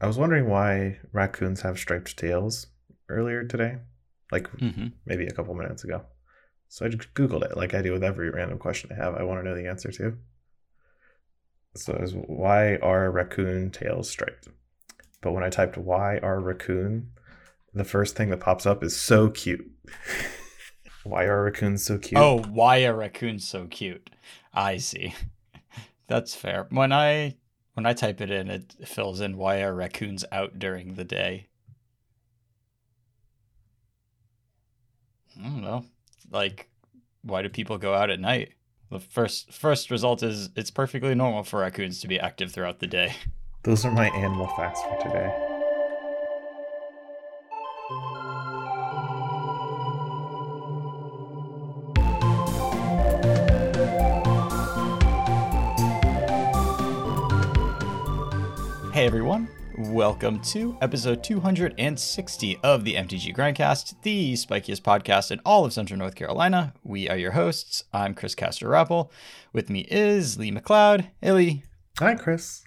I was wondering why raccoons have striped tails earlier today, like hmm maybe a couple minutes ago. So I just Googled it, like I do with every random question I have. I want to know the answer to. So it was why are raccoon tails striped? But when I typed why are raccoon, the first thing that pops up is so cute. why are raccoons so cute? Oh, why are raccoons so cute? I see. That's fair. When I when I type it in, it fills in why are raccoons out during the day. I don't know. Like, why do people go out at night? The first first result is it's perfectly normal for raccoons to be active throughout the day. Those are my animal facts for today. Hey everyone, welcome to episode 260 of the MTG Grindcast, the spikiest podcast in all of Central North Carolina. We are your hosts. I'm Chris Castor Rappel. With me is Lee McLeod. Hey Lee, Hi, Chris.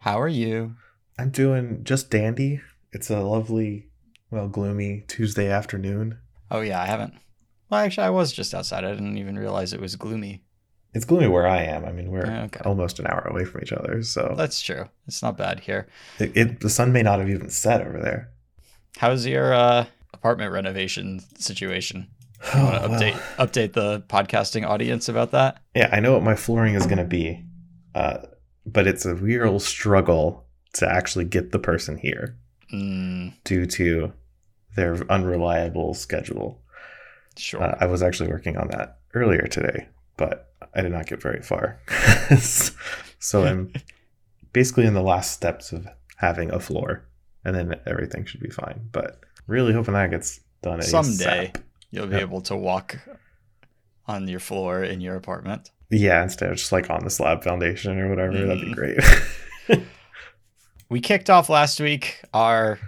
how are you? I'm doing just dandy. It's a lovely, well, gloomy Tuesday afternoon. Oh yeah, I haven't. Well, actually, I was just outside. I didn't even realize it was gloomy. It's gloomy where I am. I mean, we're Okay. almost an hour away from each other, so That's true. It's not bad here. it, it the sun may not have even set over there. How's your uh, apartment renovation situation? You want to Well, update update the podcasting audience about that? Yeah, I know what my flooring is going to be, uh, but it's a real struggle to actually get the person here Mm, due to their unreliable schedule. sure. Uh, I was actually working on that earlier today, but I did not get very far. so I'm basically in the last steps of having a floor, and then everything should be fine. But really hoping that gets done ASAP. Someday you'll be Yep. able to walk on your floor in your apartment. Yeah, instead of just like on the slab foundation or whatever, that'd be Mhm. great. We kicked off last week our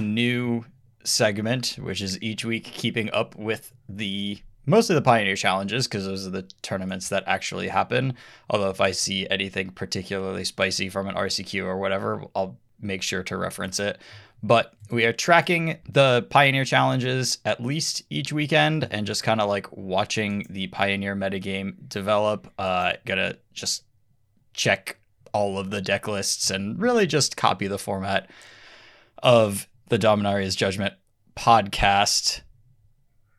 new segment, which is each week keeping up with the mostly the Pioneer challenges because those are the tournaments that actually happen. Although if I see anything particularly spicy from an RCQ or whatever, I'll make sure to reference it. But we are tracking the Pioneer challenges at least each weekend and just kind of like watching the Pioneer metagame develop. Uh, gonna just check all of the deck lists and really just copy the format of the Dominaria's Judgment podcast,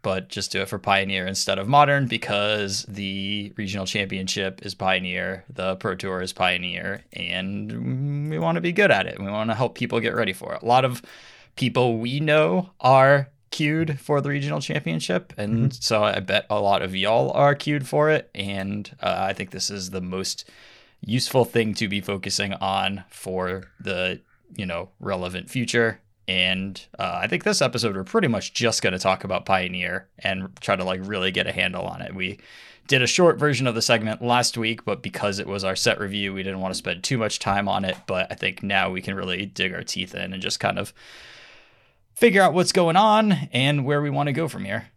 but just do it for Pioneer instead of Modern because the regional championship is Pioneer, the Pro Tour is Pioneer, and we want to be good at it. We want to help people get ready for it. A lot of people we know are queued for the regional championship, and so I bet a lot of y'all are queued for it. And uh, I think this is the most useful thing to be focusing on for the you know relevant future and uh, i think this episode we're pretty much just going to talk about pioneer and try to like really get a handle on it. We did a short version of the segment last week but because it was our set review we didn't want to spend too much time on it. But i think now we can really dig our teeth in and just kind of figure out what's going on and where we want to go from here.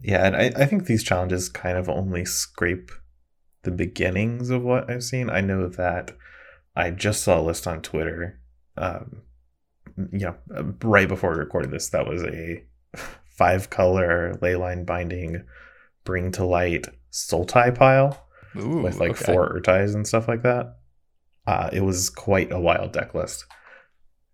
Yeah, and I, I think these challenges kind of only scrape the beginnings of what I've seen. I know that I just saw a list on Twitter, um, you know, uh, right before we recorded this, that was a five color leyline binding, bring to light Sultai pile Ooh, with like okay. four Urtais and stuff like that. Uh, it was quite a wild deck list.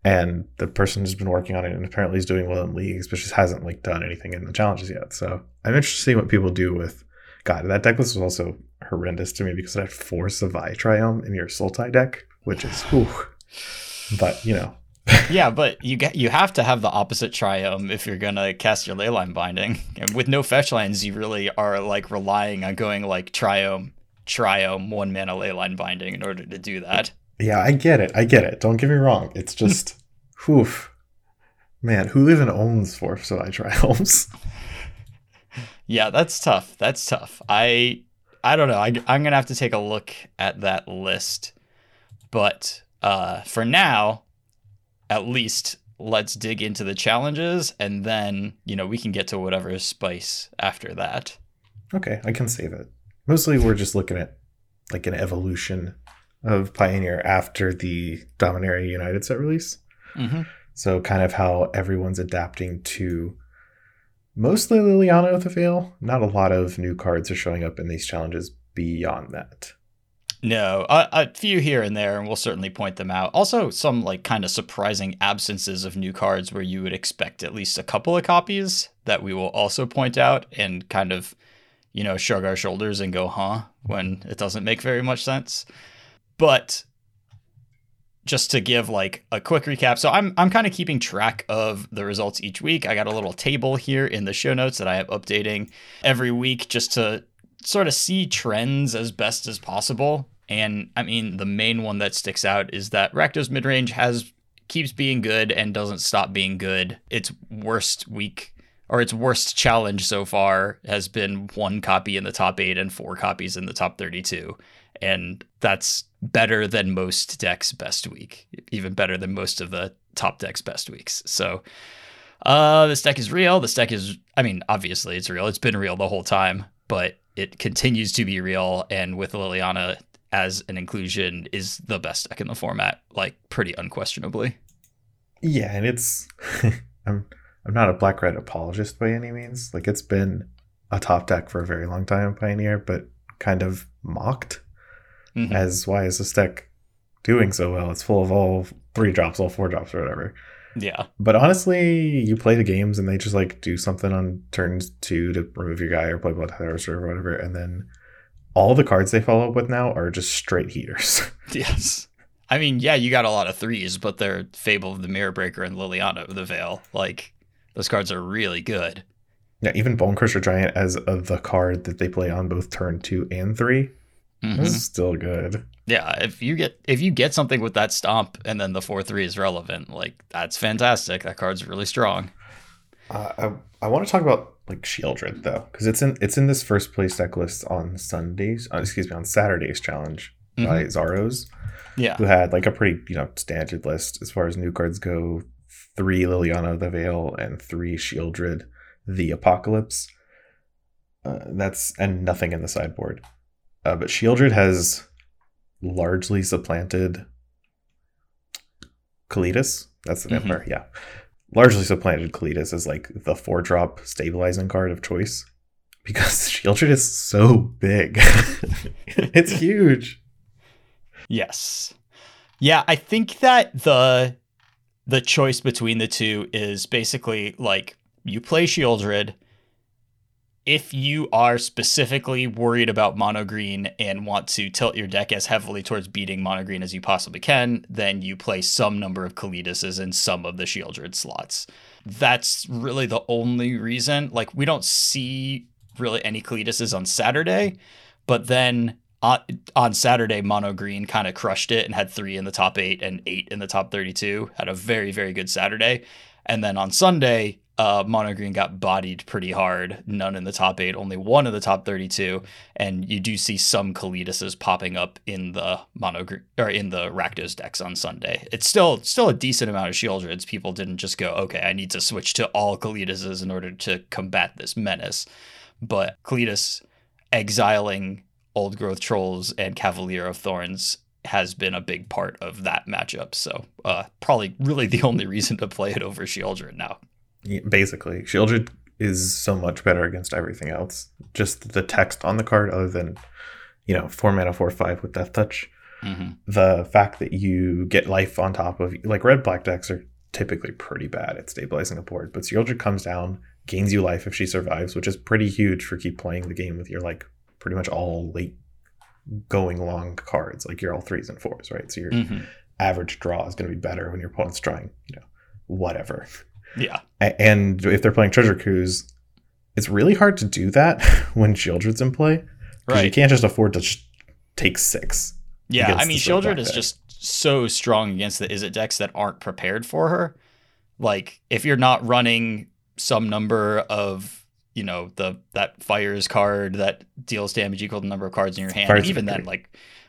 And the person who's been working on it and apparently is doing well in leagues, but just hasn't like done anything in the challenges yet. So I'm interested to see what people do with God, that deck list was also horrendous to me because it had four Savai Triome in your Sultai deck, which is whew. But you know, yeah, but you get you have to have the opposite triome if you're gonna cast your leyline binding. And with no fetch lands, you really are like relying on going like triome, triome, one mana leyline binding in order to do that. yeah, I get it. I get it. Don't get me wrong. It's just whew. Man, who even owns four Savai Triomes? Yeah, that's tough. That's tough. I I don't know. I, I'm gonna have to take a look at that list, but uh, for now, at least let's dig into the challenges, and then you know we can get to whatever is spice after that. Okay, I can save it. Mostly we're just looking at like an evolution of Pioneer after the Dominaria United set release. Mm-hmm. So kind of how everyone's adapting to mostly Liliana with the Veil. Not a lot of new cards are showing up in these challenges beyond that. No, a, a few here and there, and we'll certainly point them out. Also, some like kind of surprising absences of new cards where you would expect at least a couple of copies that we will also point out and kind of, you know, shrug our shoulders and go, huh, when it doesn't make very much sense. But just to give like a quick recap. So I'm I'm kind of keeping track of the results each week. I got a little table here in the show notes that I am updating every week just to sort of see trends as best as possible. And I mean, the main one that sticks out is that Rakdos midrange has keeps being good and doesn't stop being good. Its worst week or its worst challenge so far has been one copy in the top 8 and four copies in the top 32 and that's better than most decks best week, even better than most of the top decks best weeks. So uh this deck is real. This deck is I mean, obviously it's real. It's been real the whole time, but it continues to be real and with Liliana as an inclusion is the best deck in the format, like pretty unquestionably. Yeah, and it's I'm I'm not a black red apologist by any means. Like it's been a top deck for a very long time, Pioneer, but kind of mocked Mhm. as why is this deck doing so well? It's full of all three drops, all four drops, or whatever. Yeah. But honestly, you play the games and they just like do something on turns two to remove your guy or play Blood Harvester or whatever, and then all the cards they follow up with now are just straight heaters. Yes. I mean, yeah, you got a lot of threes, but they're Fable of the Mirror Breaker and Liliana of the Veil. Like, those cards are really good. yeah, even Bonecrusher Giant as of the card that they play on both turn two and 3 Mhm. is still good. Yeah, if you get if you get something with that stomp and then the four three is relevant, like that's fantastic. That card's really strong. Uh, I I want to talk about like Sheoldred though, because it's in it's in this first place deck list on Sundays. Uh, excuse me, on Saturdays challenge by Zaros, Yeah. who had like a pretty you know standard list as far as new cards go. Three Liliana of the Veil and three Sheoldred the Apocalypse. Uh, that's and nothing in the sideboard. Uh, but Sheoldred has largely supplanted Kalitas. That's the vampire, yeah. Largely supplanted Kalitas as like the four drop stabilizing card of choice because Sheoldred is so big. it's huge. Yes. Yeah, I think that the the choice between the two is basically like you play Sheoldred. If you are specifically worried about mono green and want to tilt your deck as heavily towards beating mono green as you possibly can, then you play some number of Kalitases in some of the Sheoldred slots. That's really the only reason. Like we don't see really any Kalitases on Saturday, but then on, on Saturday, Mono Green kind of crushed it and had three in the top eight and eight in the top 32. Had a very, very good Saturday. And then on Sunday, uh, Mono Green got bodied pretty hard. None in the top eight, only one in the top 32. And you do see some Kalitases popping up in the Mono Green or in the Rakdos decks on Sunday. It's still still a decent amount of Sheoldreds. People didn't just go, okay, I need to switch to all Kalitases in order to combat this menace. But Kalitas exiling old growth trolls and cavalier of thorns has been a big part of that matchup so uh probably really the only reason to play it over sheoldred now Basically, Sheoldred is so much better against everything else. Just the text on the card, other than you know four mana, four five with Death Touch. mm-hmm. the fact that you get life on top of like red black decks are typically pretty bad at stabilizing a board, but Sheoldred comes down, gains you life if she survives, which is pretty huge for keep playing the game with your like pretty much all late going long cards, like you're all threes and fours, right? So your Mm-hmm. average draw is going to be better when your opponent's drawing, you know, whatever. Yeah And if they're playing Treasure Cruise, it's really hard to do that when Sheoldred's in play. Because you can't just afford to sh- take six. yeah i mean the sort of sheoldred is deck. just so strong against the Izzet decks that aren't prepared for her like if you're not running some number of you know the that fires card that deals damage equal to the number of cards in your hand Fires even then like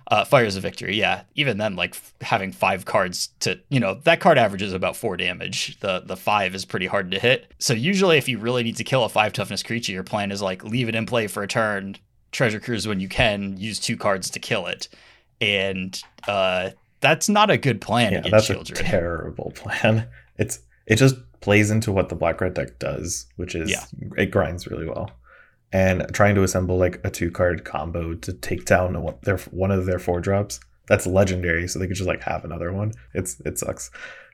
uh, fires of victory yeah even then like f- having five cards to you know that card averages about four damage the the five is pretty hard to hit so usually if you really need to kill a five toughness creature your plan is like leave it in play for a turn treasure cruise when you can use two cards to kill it and uh, that's not a good plan Yeah, that's a terrible plan. It's it just plays into what the black red deck does, which is Yeah. it grinds really well. And trying to assemble like a two card combo to take down one, their one of their four drops, that's legendary. So they could just like have another one. It's it sucks.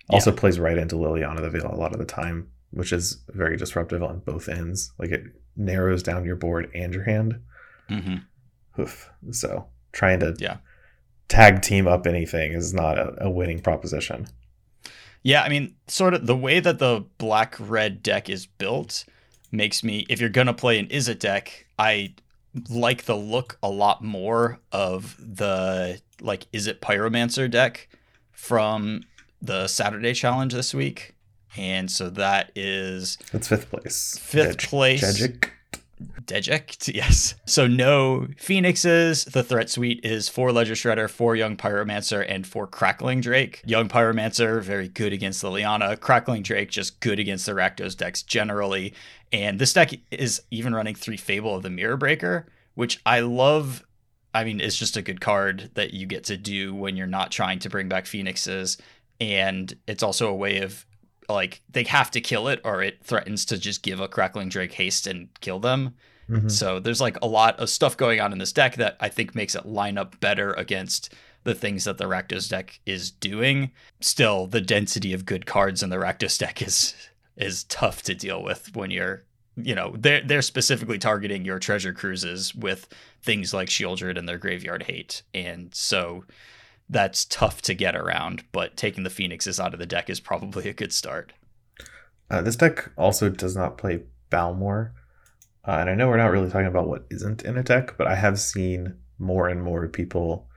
Also plays right into Liliana the Veil a lot of the time, which is very disruptive on both ends. Like it narrows down your board and your hand. hmm Oof. So trying to Yeah. tag team up anything is not a, a winning proposition. Yeah, I mean, sort of the way that the black red deck is built makes me, if you're going to play an Izzet deck, I like the look a lot more of the, like, Izzet Pyromancer deck from the Saturday challenge this week. And so that is That's fifth place. fifth place. Dejik. Deject, yes. So no Phoenixes. The threat suite is four Ledger Shredder, four Young Pyromancer, and four Crackling Drake. Young Pyromancer, very good against Liliana. Crackling Drake, just good against the Rakdos decks generally. And this deck is even running three Fable of the Mirror Breaker, which I love. I mean, it's just a good card that you get to do when you're not trying to bring back Phoenixes. And it's also a way of like they have to kill it or it threatens to just give a crackling drake haste and kill them. Mhm. so there's like a lot of stuff going on in this deck that i think makes it line up better against the things that the rakdos deck is doing. Still the density of good cards in the rakdos deck is is tough to deal with when you're you know they're they're specifically targeting your treasure cruises with things like sheoldred and their graveyard hate. And so that's tough to get around but taking the phoenixes out of the deck is probably a good start Uh, this deck also does not play Balmor. Uh, and I know we're not really talking about what isn't in a deck, but I have seen more and more people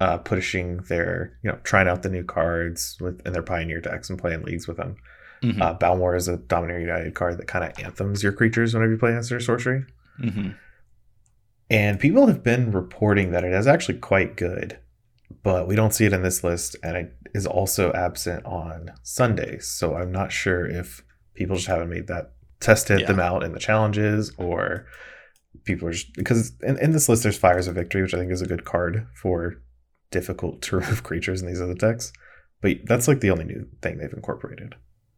uh, pushing their, you know, trying out the new cards with in their Pioneer decks and playing leagues with them. Mhm. Uh, Balmor is a Dominaria United card that kind of anthems your creatures whenever you play Answer sorcery. hmm And people have been reporting that it is actually quite good, but we don't see it in this list, and it is also absent on Sundays. So I'm not sure if people just haven't made that tested Yeah. them out in the challenges, or people are just because in, in this list there's Fires of Victory, which I think is a good card for difficult to remove creatures in these other decks. But that's like the only new thing they've incorporated.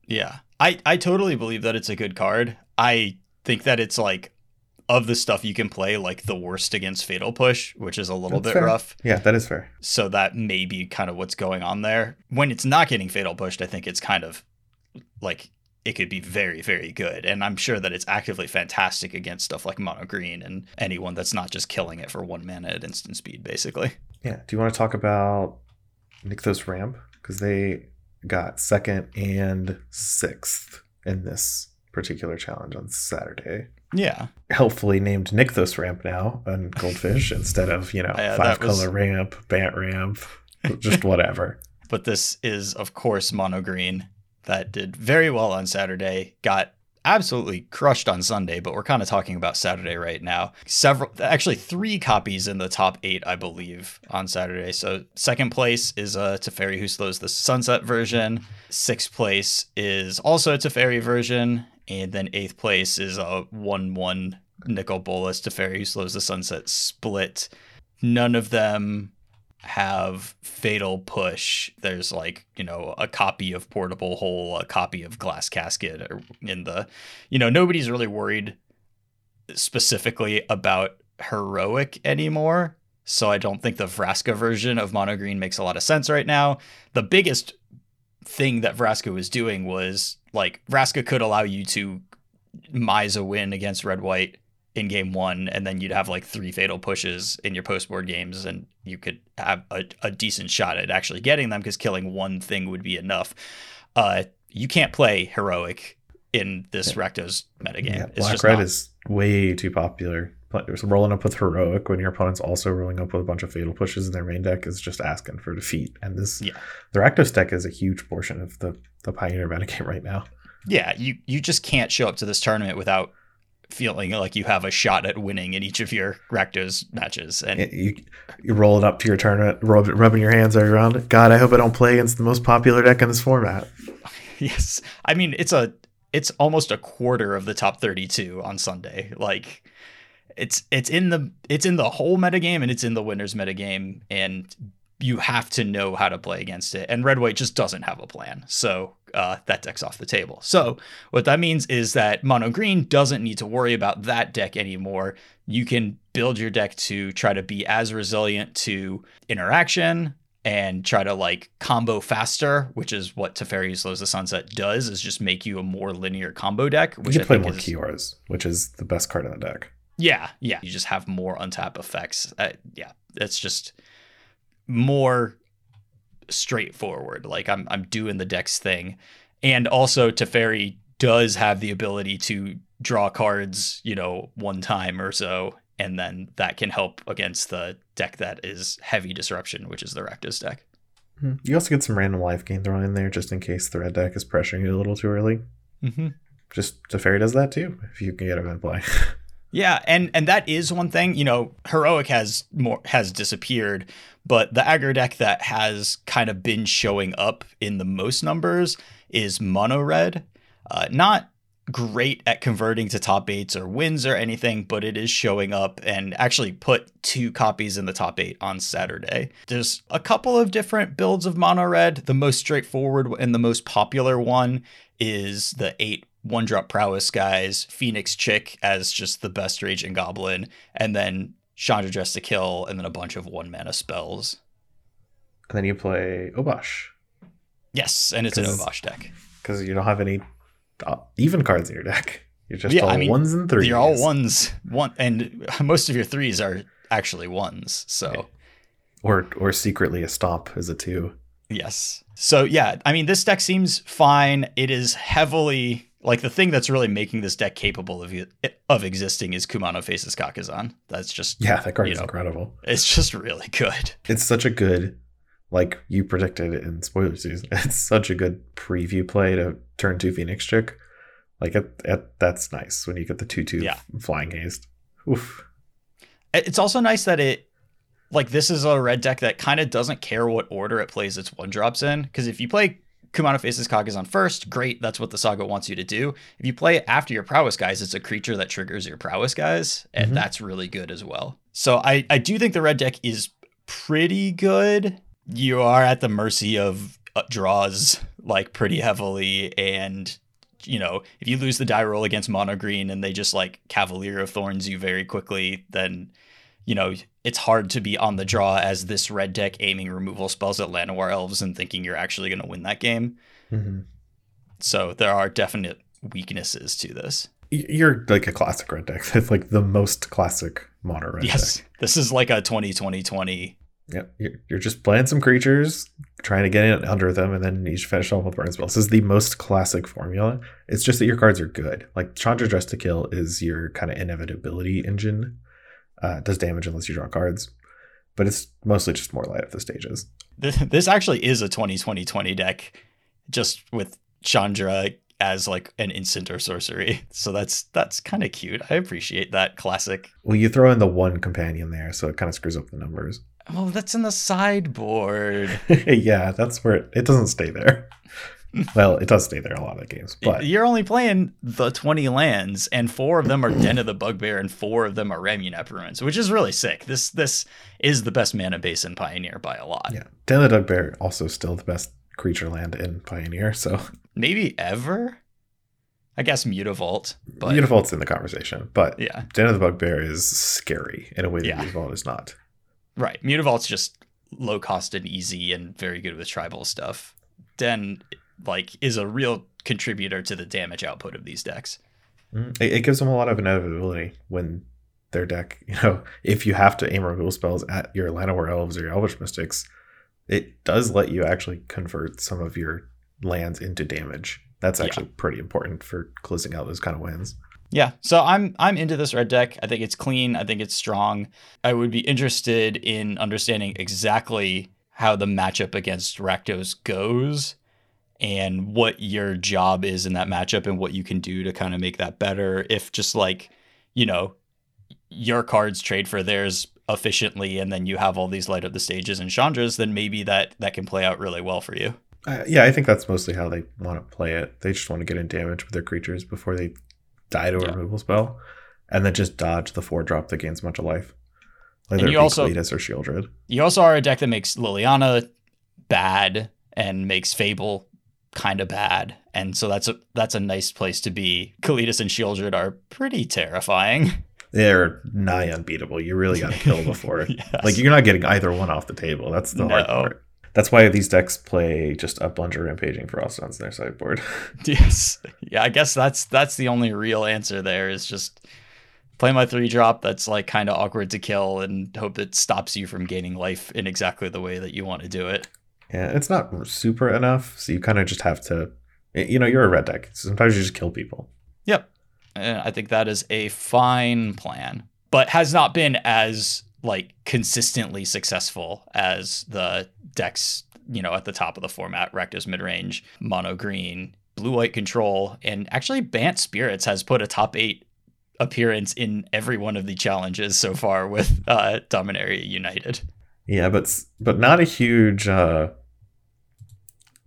Yeah. I, I totally believe that it's a good card. I think that it's like of the stuff you can play, like the worst against Fatal Push, which is a little That's bit fair. rough. Yeah, that is fair. So that may be kind of what's going on there. When it's not getting Fatal Pushed, I think it's kind of like it could be very, very good. And I'm sure that it's actively fantastic against stuff like Mono Green and anyone that's not just killing it for one mana at instant speed, basically. Yeah. Do you want to talk about Nykthos Ramp? Because they got second and sixth in this particular challenge on Saturday. Yeah. Helpfully named Nykthos Ramp now on Goldfish instead of, you know, Yeah, five that was- color ramp, Bant Ramp, just whatever. but this is of course mono green that did very well on saturday got absolutely crushed on sunday but we're kind of talking about saturday right now several actually three copies in the top eight i believe on saturday so second place is a teferi who slows the sunset version sixth place is also a teferi version and then eighth place is a 1-1 Nicol Bolas teferi who slows the sunset split. None of them have fatal push. There's like you know a copy of portable hole a copy of glass casket in the you know nobody's really worried specifically about heroic anymore. So i don't think the vraska version of mono green makes a lot of sense right now. The biggest thing that vraska was doing was like vraska could allow you to mise a win against red white in game one, and then you'd have like three fatal pushes in your post board games, and you could have a, a decent shot at actually getting them because killing one thing would be enough. Uh, you can't play heroic in this Rakdos metagame. Yeah, it's Black just Red not. is way too popular. Rolling up with heroic when your opponent's also rolling up with a bunch of fatal pushes in their main deck is just asking for defeat. And this Yeah. the Rakdos deck is a huge portion of the the Pioneer metagame right now. yeah, you you just can't show up to this tournament without feeling like you have a shot at winning in each of your Rakdos matches. And It- you you roll it up to your tournament, rub, rubbing your hands around it. God, I hope I don't play against the most popular deck in this format. Yes. I mean, it's a it's almost a quarter of the top 32 on Sunday. Like it's it's in the it's in the whole metagame and it's in the winners metagame and you have to know how to play against it. And red white just doesn't have a plan. So uh, that deck's off the table. So what that means is that mono green doesn't need to worry about that deck anymore. You can build your deck to try to be as resilient to interaction and try to like combo faster, which is what Teferi Slows the Sunset does, is just make you a more linear combo deck. Which you can I play more is, Kiors, which is the best card in the deck. Yeah, yeah. You just have more untap effects. Uh, yeah, it's just more straightforward. Like I'm I'm doing the dex thing. And also Teferi does have the ability to draw cards, you know, one time or so, and then that can help against the deck that is heavy disruption, which is the Rakdos deck. Hmm. You also get some random life gain thrown in there just in case the red deck is pressuring you a little too early. Mm-hmm. Just Teferi does that too, if you can get him in play. Yeah, and and that is one thing. You know, heroic has more has disappeared, but the aggro deck that has kind of been showing up in the most numbers is mono red. Uh, not great at converting to top eights or wins or anything, but it is showing up and actually put two copies in the top eight on Saturday. There's a couple of different builds of mono red. The most straightforward and the most popular one is the eight one drop prowess guys, Phoenix Chick as just the best Raging Goblin, and then Chandra Dress to Kill, and then a bunch of one mana spells. and then you play Obosh Yes, and it's an Obosh deck. because you don't have any uh, even cards in your deck. You're just Yeah, all I mean, ones and threes. You're all ones, one, and most of your threes are actually ones. So or or secretly a stomp is a two. yes, so yeah, I mean this deck seems fine. It is heavily like the thing that's really making this deck capable of of existing is Kumano faces Kakkazan. That's just Yeah, that card is know. incredible. it's just really good. It's such a good, like you predicted in spoiler season. It's such a good preview play to turn two Phoenix Chick. Like it, it, that's nice when you get the two two Yeah. flying haste. Oof. It's also nice that it like this is a red deck that kind of doesn't care what order it plays its one drops in. Because if you play Kumano Faces Kakkazan first, great, that's what the saga wants you to do. If you play it after your prowess guys, it's a creature that triggers your prowess guys, and Mhm. that's really good as well. So I, I do think the red deck is pretty good. You are at the mercy of uh, draws like pretty heavily and you know, if you lose the die roll against mono green and they just like Cavalier of Thorns you very quickly, then you know, it's hard to be on the draw as this red deck aiming removal spells at Llanowar Elves and thinking you're actually going to win that game. Mhm. So there are definite weaknesses to this. You're like a classic red deck. It's like the most classic modern red yes, deck. this is like a 20 20 20. Yep. You're, you're just playing some creatures, trying to get in under them, and then you finish off with burn spells. This is the most classic formula. It's just that your cards are good. Like Chandra Dress to Kill is your kind of inevitability engine. Uh, it does damage unless you draw cards, but it's mostly just more light up the stages. This, this actually is a 20 20 20 deck just with Chandra as like an instant or sorcery. So that's that's kind of cute. I appreciate that classic. Well, you throw in the one companion there, so it kind of screws up the numbers. Oh, that's in the sideboard. yeah, that's where it, it doesn't stay there. well, it does stay there a lot of games, but You're only playing the 20 lands, and four of them are Den of the Bugbear, and four of them are Ramunap Ruins, which is really sick. This this is the best mana base in Pioneer by a lot. yeah, Den of the Bugbear also still the best creature land in Pioneer. So Maybe ever? I guess Mutavault, but Mutavault's in the conversation, but yeah, Den of the Bugbear is scary in a way that Yeah. Mutavault is not. right. Mutavault's just low cost and easy and very good with tribal stuff. Den like is a real contributor to the damage output of these decks. Mm, It, it gives them a lot of inevitability when their deck, you know, if you have to aim removal spells at your Llanowar Elves or your Elvish Mystics, it does let you actually convert some of your lands into damage. That's Yeah. actually pretty important for closing out those kind of wins. Yeah, so I'm I'm into this red deck. I think it's clean. I think it's strong. I would be interested in understanding exactly how the matchup against Rakdos goes and what your job is in that matchup and what you can do to kind of make that better. If just like, you know, your cards trade for theirs efficiently and then you have all these light up the stages and Chandras, then maybe that that can play out really well for you. Uh, yeah, I think that's mostly how they want to play it. They just want to get in damage with their creatures before they die to a Yeah. removal spell. and then just dodge the four drop that gains much of life. Like And you also- Kalitas or Sheoldred. You also are a deck that makes Liliana bad and makes Fable kind of bad. And so that's a that's a nice place to be. Kalitas and Sheoldred are pretty terrifying. They're nigh unbeatable. You really got to kill before. Yes. Like you're not getting either one off the table. That's the hard part. That's why these decks play just a bunch of Rampaging Ferocidons in their sideboard. Yes. Yeah, I guess that's that's the only real answer there is just play my three drop that's like kind of awkward to kill and hope it stops you from gaining life in exactly the way that you want to do it. Yeah, it's not super enough, so you kind of just have to. You know, you're a red deck. Sometimes you just kill people. Yep. And I think that is a fine plan, but has not been as like consistently successful as the decks, you know, at the top of the format, Rakdos midrange, mono green, blue white control, and actually Bant Spirits has put a top 8 appearance in every one of the challenges so far with uh Dominaria United. Yeah, but but not a huge uh,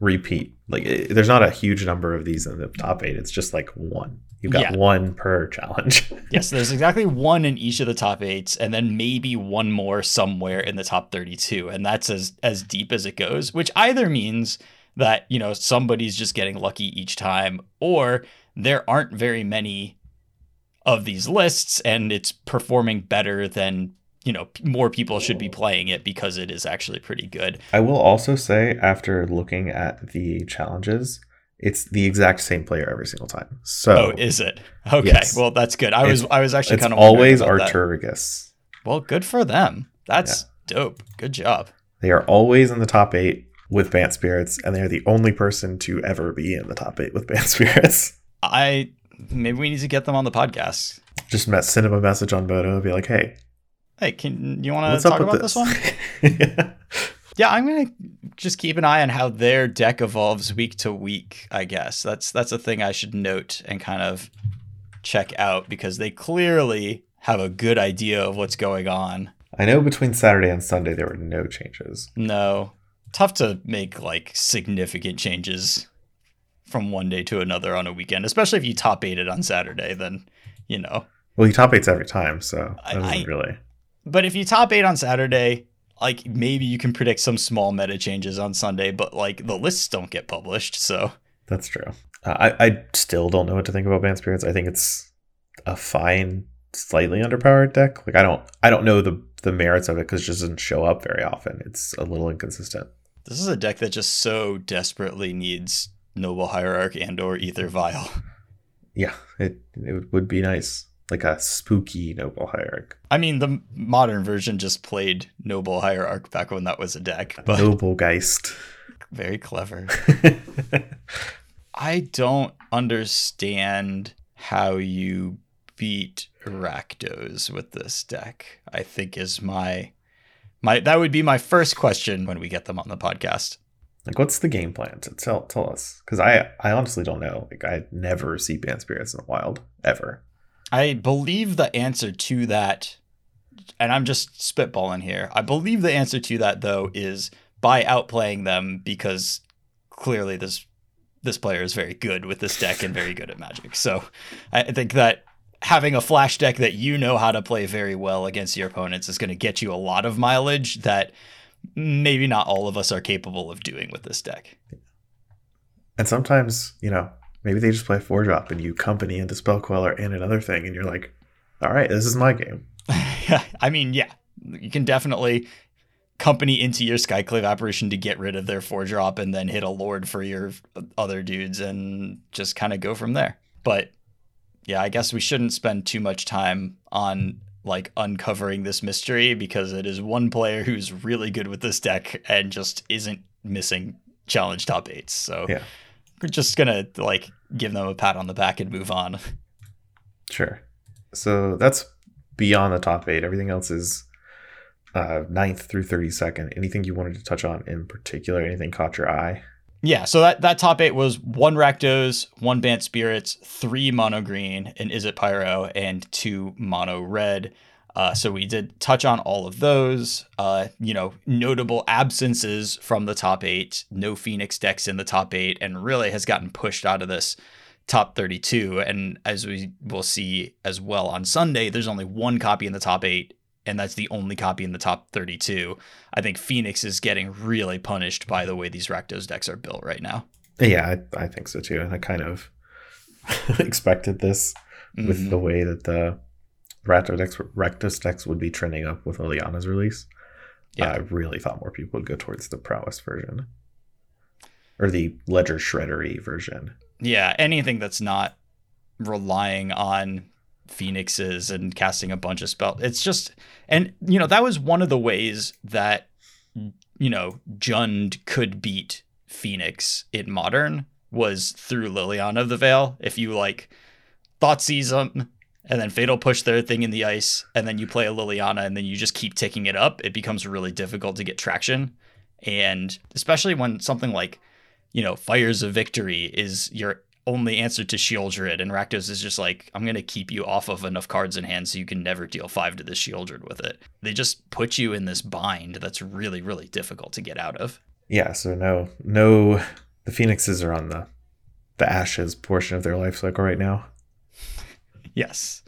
repeat. Like it, there's not a huge number of these in the top eight. It's just like one. You've got Yeah. one per challenge. Yes, there's exactly one in each of the top eights, and then maybe one more somewhere in the top 32, and that's as as deep as it goes. Which either means that you know somebody's just getting lucky each time, or there aren't very many of these lists, and it's performing better than you know more people should be playing it because it is actually pretty good. I will also say, after looking at the challenges, it's the exact same player every single time. So Oh, is it? Okay, Yes. well that's good. I was It's- I was actually kind of always that. Arturigus. Well, good for them. That's dope. Good job. They are always in the top eight with Bant Spirits, and they're the only person to ever be in the top eight with Bant Spirits. I maybe we need to get them on the podcast. Just met, send him a message on Bodo and be like, hey, Hey, can you want to talk about this, this? one? Yeah. Yeah, I'm gonna just keep an eye on how their deck evolves week to week. I guess that's that's a thing I should note and kind of check out because they clearly have a good idea of what's going on. I know between Saturday and Sunday there were no changes. No, tough to make like significant changes from one day to another on a weekend, especially if you top eight it on Saturday. Then you know Well, he top eights every time, so I- that doesn't I- really. But if you top eight on Saturday, like maybe you can predict some small meta changes on Sunday, but like the lists don't get published. So That's true. Uh, I I still don't know what to think about Bant Spirits. I think it's a fine, slightly underpowered deck. Like I don't I don't know the the merits of it because it just doesn't show up very often. It's a little inconsistent. this is a deck that just so desperately needs Noble Hierarch and or Aether Vial. Yeah, it it would be nice, like a spooky noble hierarch, I mean, the modern version just played Noble Hierarch back when that was a deck, but noble geist. very clever. I don't understand how you beat Rakdos with this deck. I think is my my that would be my first question when we get them on the podcast. like, what's the game plan? To tell tell us, because I I honestly don't know. Like I never see Bant Spirits in the wild ever. I believe the answer to that and I'm just spitballing here. I believe the answer to that though is by outplaying them because clearly this this player is very good with this deck and very good at magic. So I think that having a flash deck that you know how to play very well against your opponents is going to get you a lot of mileage that maybe not all of us are capable of doing with this deck. And sometimes, you know, maybe they just play four drop and you company into Spell Queller and another thing, and you're like, all right, this is my game. I mean, yeah, you can definitely company into your Skyclave apparition to get rid of their four drop and then hit a lord for your other dudes and just kind of go from there. But yeah, I guess we shouldn't spend too much time on like uncovering this mystery because it is one player who's really good with this deck and just isn't missing challenge top eights. So Yeah. We're just gonna like give them a pat on the back and move on. Sure. So that's beyond the top eight. Everything else is uh, ninth through 32nd. Anything you wanted to touch on in particular? Anything caught your eye? Yeah, so that, that top eight was one Rakdos, one Bant Spirits, three Mono Green, an Izzet Pyro, and two Mono Red. Uh, so we did touch on all of those. Uh, you know, notable absences from the top eight. No Phoenix decks in the top eight, and really has gotten pushed out of this top 32. And as we will see as well on Sunday, there's only one copy in the top eight, and that's the only copy in the top 32. I think Phoenix is getting really punished by the way these Rakdos decks are built right now. Yeah, I, I think so too. And I kind of expected this mm-hmm. with the way that the Rakdos decks, Rakdos decks would be trending up with Liliana's release. Yeah. I really thought more people would go towards the prowess version or the ledger shreddery version. Yeah, anything that's not relying on phoenixes and casting a bunch of spells. It's just and you know, that was one of the ways that you know, Jund could beat Phoenix in modern was through Liliana of the Veil. If you like Thoughtseize them and then Fatal push their thing in the ice, and then you play a Liliana, and then you just keep ticking it up, it becomes really difficult to get traction. And especially when something like, you know, Fires of Victory is your only answer to Sheoldred, and Rakdos is just like, I'm gonna keep you off of enough cards in hand so you can never deal five to the Sheoldred with it. They just put you in this bind that's really, really difficult to get out of. Yeah, so no no the Phoenixes are on the the ashes portion of their life cycle right now. Yes.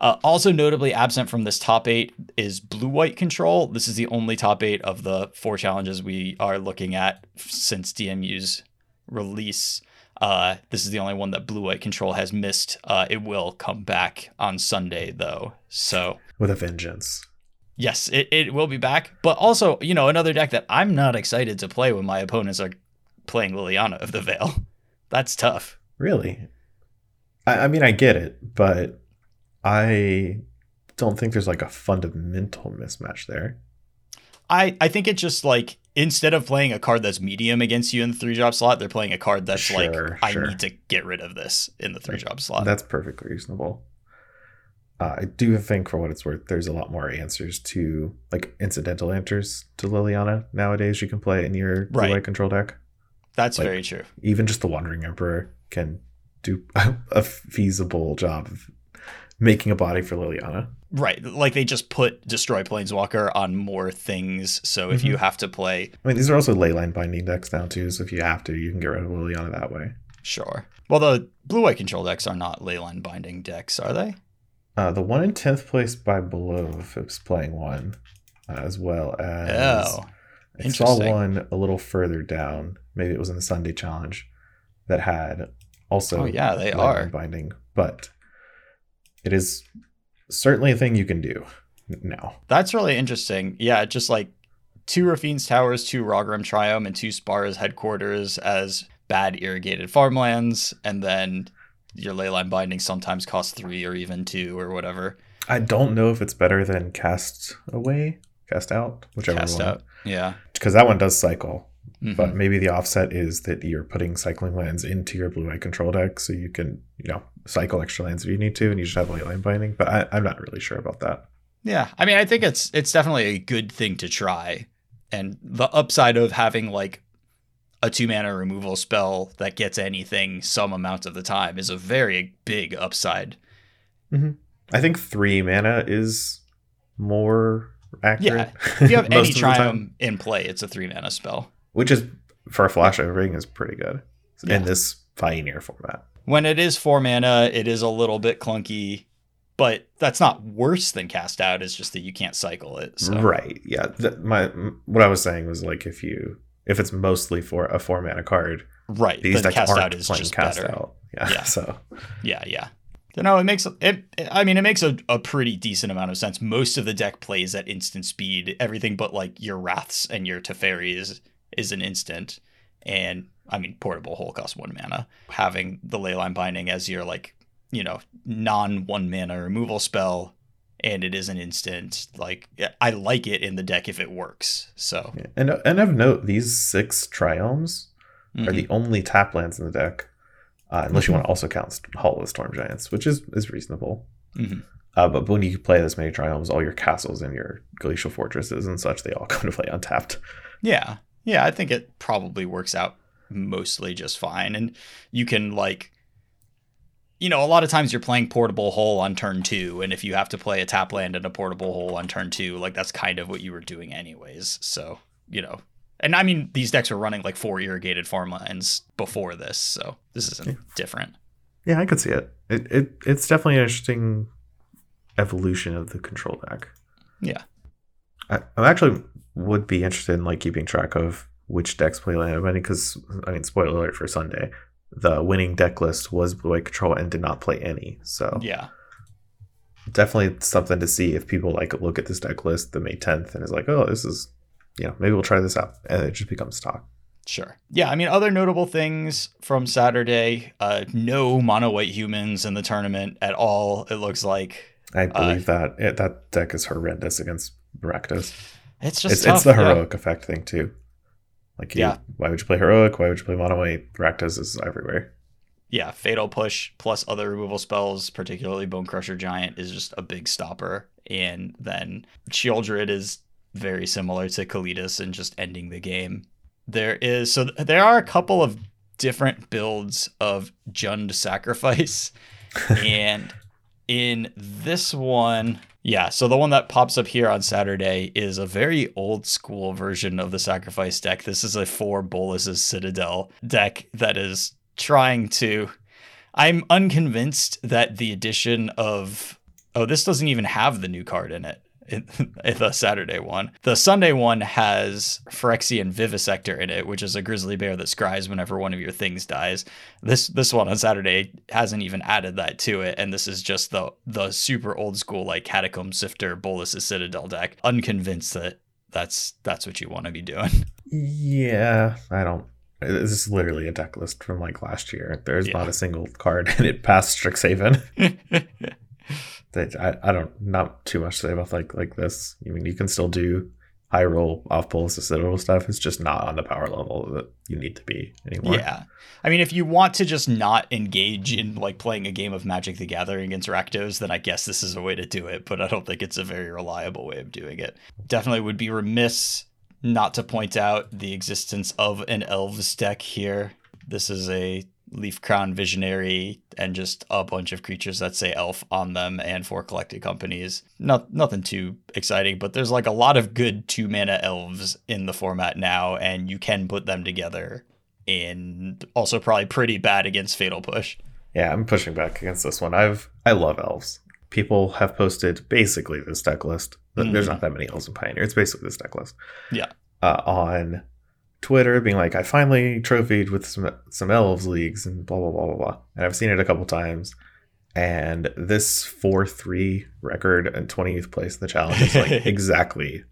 Uh, also notably absent from this top eight is blue white control. This is the only top eight of the four challenges we are looking at since DMU's release. Uh, this is the only one that blue white control has missed. Uh, it will come back on Sunday though. So with a vengeance. Yes, it, it will be back. But also, you know, another deck that I'm not excited to play when my opponents are playing Liliana of the Veil. That's tough. Really? I, I mean, I get it, but I don't think there's like a fundamental mismatch there. I, I think it's just like instead of playing a card that's medium against you in the three drop slot, they're playing a card that's sure, like I need to get rid of this in the three drop slot. That's perfectly reasonable. Uh, I do think, for what it's worth, there's a lot more answers to like incidental answers to Liliana nowadays. You can play in your right. control deck. That's like, very true. Even just the Wandering Emperor can do a feasible job of making a body for Liliana. Right. Like they just put Destroy Planeswalker on more things. So if mm-hmm. you have to play. I mean, these are also leyline binding decks now, too. So if you have to, you can get rid of Liliana that way. Sure. Well, the blue white control decks are not leyline binding decks, are they? Uh, the one in 10th place by Below is playing one, uh, as well as. Oh. I saw one a little further down. Maybe it was in the Sunday challenge that had also. Oh, yeah, they are. Binding. But it is certainly a thing you can do now. That's really interesting. Yeah, just like two Raffine's Towers, two Raugrin Triome, and two Spara's headquarters as bad irrigated farmlands, and then your leyline binding sometimes costs three or even two or whatever. I don't know if it's better than cast away, cast out, whichever cast one. out. Yeah, because that one does cycle. Mm-hmm. But maybe the offset is that you're putting cycling lands into your blue eye control deck, so you can, you know, cycle extra lands if you need to, and you just have late leyline binding. But I, I'm not really sure about that. Yeah, I mean, I think it's it's definitely a good thing to try, and the upside of having like a two mana removal spell that gets anything some amount of the time is a very big upside. Mm-hmm. I think three mana is more accurate. Yeah, if you have any Triome in play, it's a three mana spell which is for a flash ring is pretty good yeah. in this Pioneer format. When it is four mana, it is a little bit clunky, but that's not worse than cast out. It's just that you can't cycle it. So. Right? Yeah. The, my what I was saying was like if you if it's mostly for a four mana card, right? These decks cast aren't out is just cast better. out. Yeah. yeah. So. Yeah. Yeah. So no, it makes it. I mean, it makes a, a pretty decent amount of sense. Most of the deck plays at instant speed. Everything but like your wraths and your Teferis is an instant. And I mean, portable hole costs one mana. Having the leyline binding as your like, you know, non one mana removal spell, and it is an instant. Like I like it in the deck if it works. So yeah. and and of note, these six triomes mm-hmm. are the only tap lands in the deck, uh, unless mm-hmm. you want to also count Hall of Storm Giants, which is is reasonable. Mm-hmm. Uh, but when you play this many triomes, all your castles and your glacial fortresses and such, they all come to play untapped. Yeah, yeah, I think it probably works out mostly just fine. And you can like you know, a lot of times you're playing portable hole on turn two, and if you have to play a tap land and a portable hole on turn two, like that's kind of what you were doing anyways. So, you know. And I mean these decks were running like four irrigated farmlands before this, so this isn't yeah. different. Yeah, I could see it. It, it it's definitely an interesting evolution of the control deck. Yeah. I, am actually would be interested in like keeping track of which decks play land of many because I mean, spoiler alert for Sunday, the winning deck list was blue white control and did not play any. So Yeah. definitely something to see if people like look at this deck list the May 10th and is like, oh, this is, you know, maybe we'll try this out, and it just becomes stock. Sure. Yeah, I mean, other notable things from Saturday uh, no mono white humans in the tournament at all, it looks like. I believe that it, that deck is horrendous against Rakdos. It's just It's, tough, it's the yeah. heroic effect thing too. Like, you, Yeah. why would you play heroic? Why would you play mono white? Rakdos is everywhere. Yeah, Fatal Push plus other removal spells, particularly Bonecrusher Giant, is just a big stopper. And then Sheoldred is very similar to Kalitas and just ending the game. There is so th- there are a couple of different builds of Jund Sacrifice. and in this one, yeah, so the one that pops up here on Saturday is a very old school version of the sacrifice deck. This is a four Bolas's Citadel deck that is trying to. I'm unconvinced that the addition of. Oh, this doesn't even have the new card in it. in the Saturday one. The Sunday one has Phyrexian Vivisector in it, which is a grizzly bear that scries whenever one of your things dies. This this one on Saturday hasn't even added that to it, and this is just the the super old school like Catacomb Sifter Bolas's Citadel deck. Unconvinced that that's that's what you want to be doing. Yeah, I don't. This is literally a deck list from like last year. There's Yeah. not a single card in it past Strixhaven. That I, I don't not too much to say about like like this. I mean, you can still do high roll off pulse citadel stuff. It's just not on the power level that you need to be anymore. Yeah. I mean, if you want to just not engage in like playing a game of Magic the Gathering against Rakdos, then I guess this is a way to do it, but I don't think it's a very reliable way of doing it. Definitely would be remiss not to point out the existence of an Elves deck here. This is a Leaf Crown Visionary and just a bunch of creatures that say elf on them and for collected companies. Not nothing too exciting, but there's like a lot of good two mana elves in the format now, and you can put them together and also probably pretty bad against Fatal Push. Yeah, I'm pushing back against this one. I've I love elves. People have posted basically this deck list. Th- There's Mhm. not that many elves in Pioneer. It's basically this deck list. Yeah. Uh, on Twitter, being like, I finally trophied with some some elves leagues and blah blah blah blah blah. And I've seen it a couple times. And this four three record and 20th place in the challenge is like exactly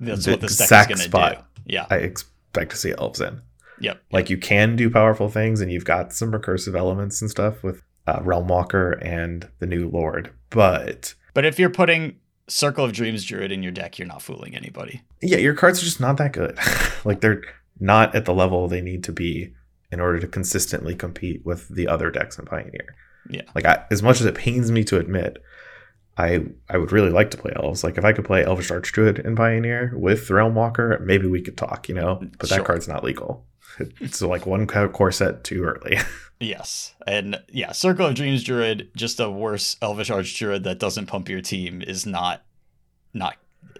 That's The what deck exact spot. do. Yeah. I expect to see elves in. Yep. Like you can do powerful things, and you've got some recursive elements and stuff with uh, Realmwalker and the new Lord. But But if you're putting Circle of Dreams Druid in your deck, you're not fooling anybody. yeah, your cards are just not that good. like they're not at the level they need to be in order to consistently compete with the other decks in Pioneer. Yeah. Like I, as much as it pains me to admit, I I would really like to play elves. Like if I could play Elvish Archdruid in Pioneer with Realmwalker, maybe we could talk. You know, but that card's not legal. It's like one core set too early. Yes. And yeah, Circle of Dreams Druid, just a worse Elvish Archdruid that doesn't pump your team is not not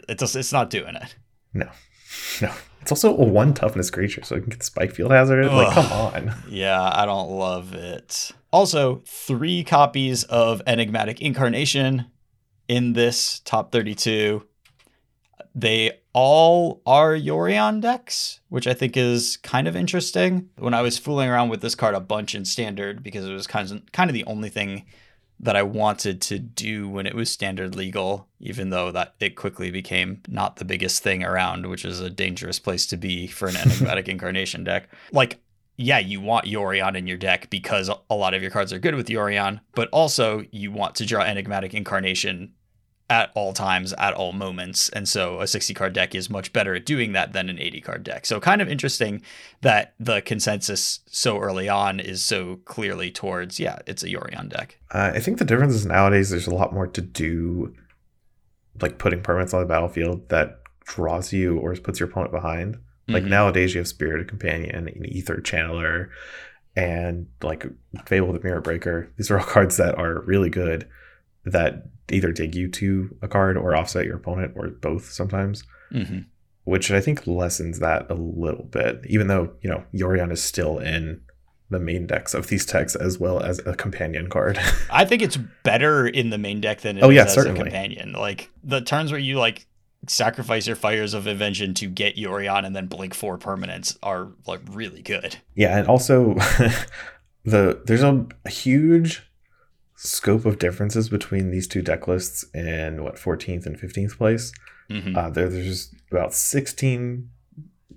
it does it's not doing it. No, no. It's also a one toughness creature, so it can get Spikefield hazarded. Like, come on. Yeah, I don't love it. Also, three copies of Enigmatic Incarnation in this top 32. They all are Yorion decks, which I think is kind of interesting. When I was fooling around with this card a bunch in standard because it was kind of kind of the only thing that I wanted to do when it was standard legal, even though that it quickly became not the biggest thing around, which is a dangerous place to be for an enigmatic incarnation deck. Like, yeah, you want Yorion in your deck because a lot of your cards are good with Yorion, but also you want to draw enigmatic incarnation at all times, at all moments. And so a 60 card deck is much better at doing that than an 80 card deck. So kind of interesting that the consensus so early on is so clearly towards, yeah, it's a Yorion deck. Uh, I think the difference is nowadays there's a lot more to do, like putting permanents on the battlefield that draws you or puts your opponent behind. Like Mhm. nowadays, you have Spirited Companion, an Aether Channeler, and like Fable the Mirror Breaker. These are all cards that are really good that either dig you to a card or offset your opponent or both sometimes. Mhm. which I think lessens that a little bit. Even though you know Yorion is still in the main decks of these decks as well as a companion card. I think it's better in the main deck than it Oh, yeah, as certainly. a companion. Like the turns where you like sacrifice your fires of invention to get Yorion and then blink four permanents are like really good. yeah, and also the there's a huge scope of differences between these two deck lists in what 14th and 15th place. Mhm. Uh, there, there's about 16,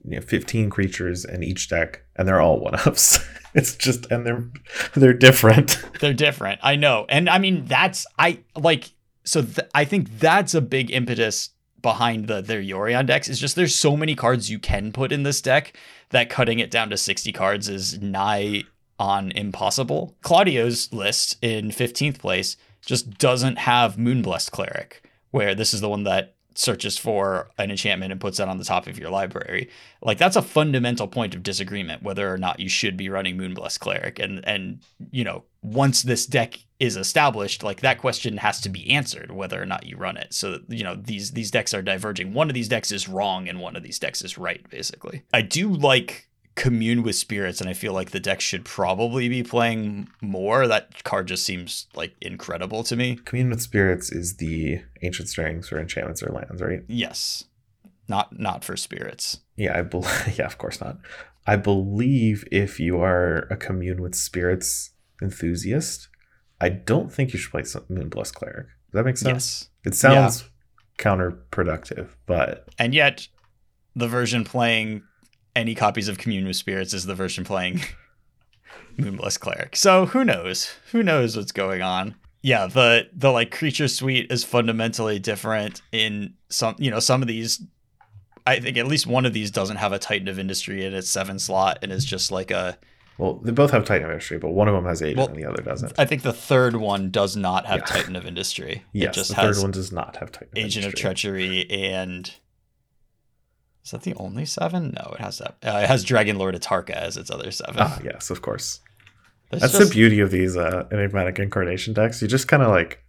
you know, 15 creatures in each deck, and they're all one ups. it's just, and they're they're different. They're different. I know. And I mean, that's, I like, so th- I think that's a big impetus behind the their Yorion decks. Is just there's so many cards you can put in this deck that cutting it down to 60 cards is nigh on impossible. Claudio's list in 15th place just doesn't have Moonblessed Cleric, where this is the one that searches for an enchantment and puts that on the top of your library. Like that's a fundamental point of disagreement whether or not you should be running Moonblessed Cleric. And and you know, once this deck is established, like that question has to be answered whether or not you run it. So you know, these these decks are diverging. One of these decks is wrong and one of these decks is right, basically. I do like commune with spirits and i feel like the deck should probably be playing more that card just seems like incredible to me Commune with Spirits is the ancient strings for enchantments or lands, right? yes not not for spirits Yeah, I bel yeah, of course not. I believe if you are a Commune with Spirits enthusiast, I don't think you should play some Moonblessed Cleric. Does that make sense? yes It sounds counterproductive, but and yet the version playing any copies of commune with spirits is the version playing Moonblessed Cleric so who knows who knows what's going on yeah the the like creature suite is fundamentally different in some you know some of these i think at least one of these doesn't have a titan of industry in its seven slot and is just like a well, they both have Titan of Industry, but one of them has eight Well, and the other doesn't. i think the third one does not have Yeah. titan of industry it just the has third one does not have Titan of Agent of. Treachery and is that the only seven? No, it has that. Uh, it has Dragonlord Atarka as its other seven. Ah, yes, of course. There's That's just- the beauty of these uh, enigmatic incarnation decks. You just kind of like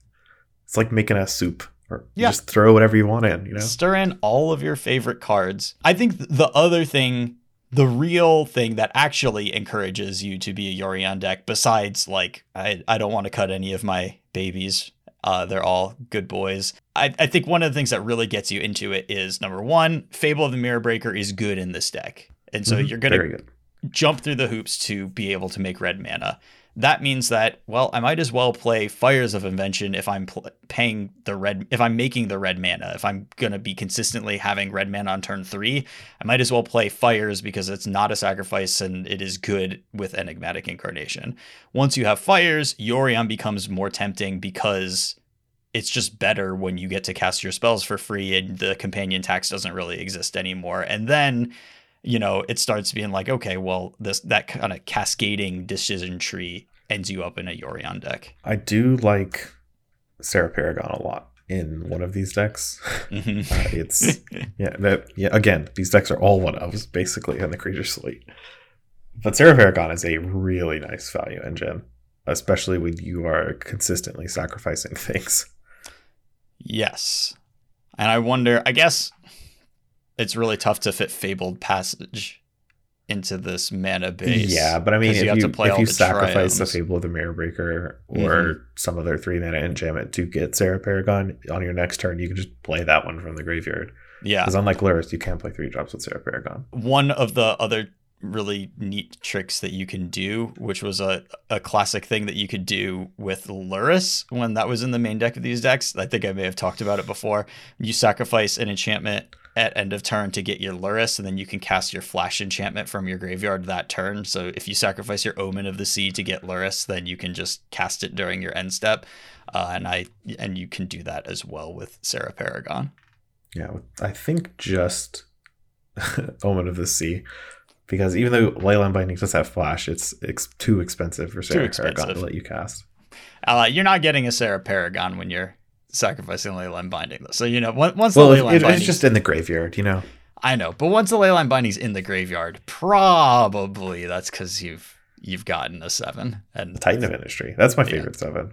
it's like making a soup, or you Yeah. just throw whatever you want in. You know, Stir in all of your favorite cards. I think the other thing, the real thing that actually encourages you to be a Yorion deck, besides like I, I don't want to cut any of my babies. Uh, they're all good boys. I, I think one of the things that really gets you into it is number one, Fable of the Mirror Breaker is good in this deck. And so Mhm. you're gonna jump through the hoops to be able to make red mana. That means that, well, I might as well play Fires of Invention if I'm pl- paying the red, if I'm making the red mana. If I'm going to be consistently having red mana on turn three, I might as well play Fires because it's not a sacrifice and it is good with Enigmatic Incarnation. Once you have Fires, Yorion becomes more tempting because it's just better when you get to cast your spells for free and the companion tax doesn't really exist anymore. And then you know, it starts being like, okay, well, this that kind of cascading decision tree ends you up in a Yorion deck. I do like Serra Paragon a lot in one of these decks. Mhm. Uh, it's yeah, that yeah. Again, these decks are all one ofs basically in the creature slate. But Serra Paragon is a really nice value engine, especially when you are consistently sacrificing things. yes, and I wonder. I guess it's really tough to fit Fabled Passage into this mana base. Yeah, but I mean, if you you, to play if you the sacrifice the. Fable of the Mirror Breaker or Mhm. some other three mana enchantment to get Serra Paragon on your next turn, you can just play that one from the graveyard. yeah. Because unlike Lurrus, you can't play three drops with Serra Paragon. one of the other really neat tricks that you can do, which was a, a classic thing that you could do with Lurrus when that was in the main deck of these decks. I think I may have talked about it before. You sacrifice an enchantment at end of turn to get your Lurrus, and then you can cast your flash enchantment from your graveyard that turn. So if you sacrifice your Omen of the Sea to get Lurrus, then you can just cast it during your end step. Uh, and I and you can do that as well with Serra Paragon. Yeah, I think just Omen of the Sea. Because even though Leyline Binding does have Flash, it's ex- too expensive for Serra Paragon to let you cast. Uh, you're not getting a Serra Paragon when you're sacrificing Leyline Binding. So you know, once Well, the Leyline it- Binding, it's just in the graveyard, you know? I know, but once the Leyline Binding's in the graveyard, probably that's because you've you've gotten a seven, and Titan of Industry. That's my Yeah. favorite seven.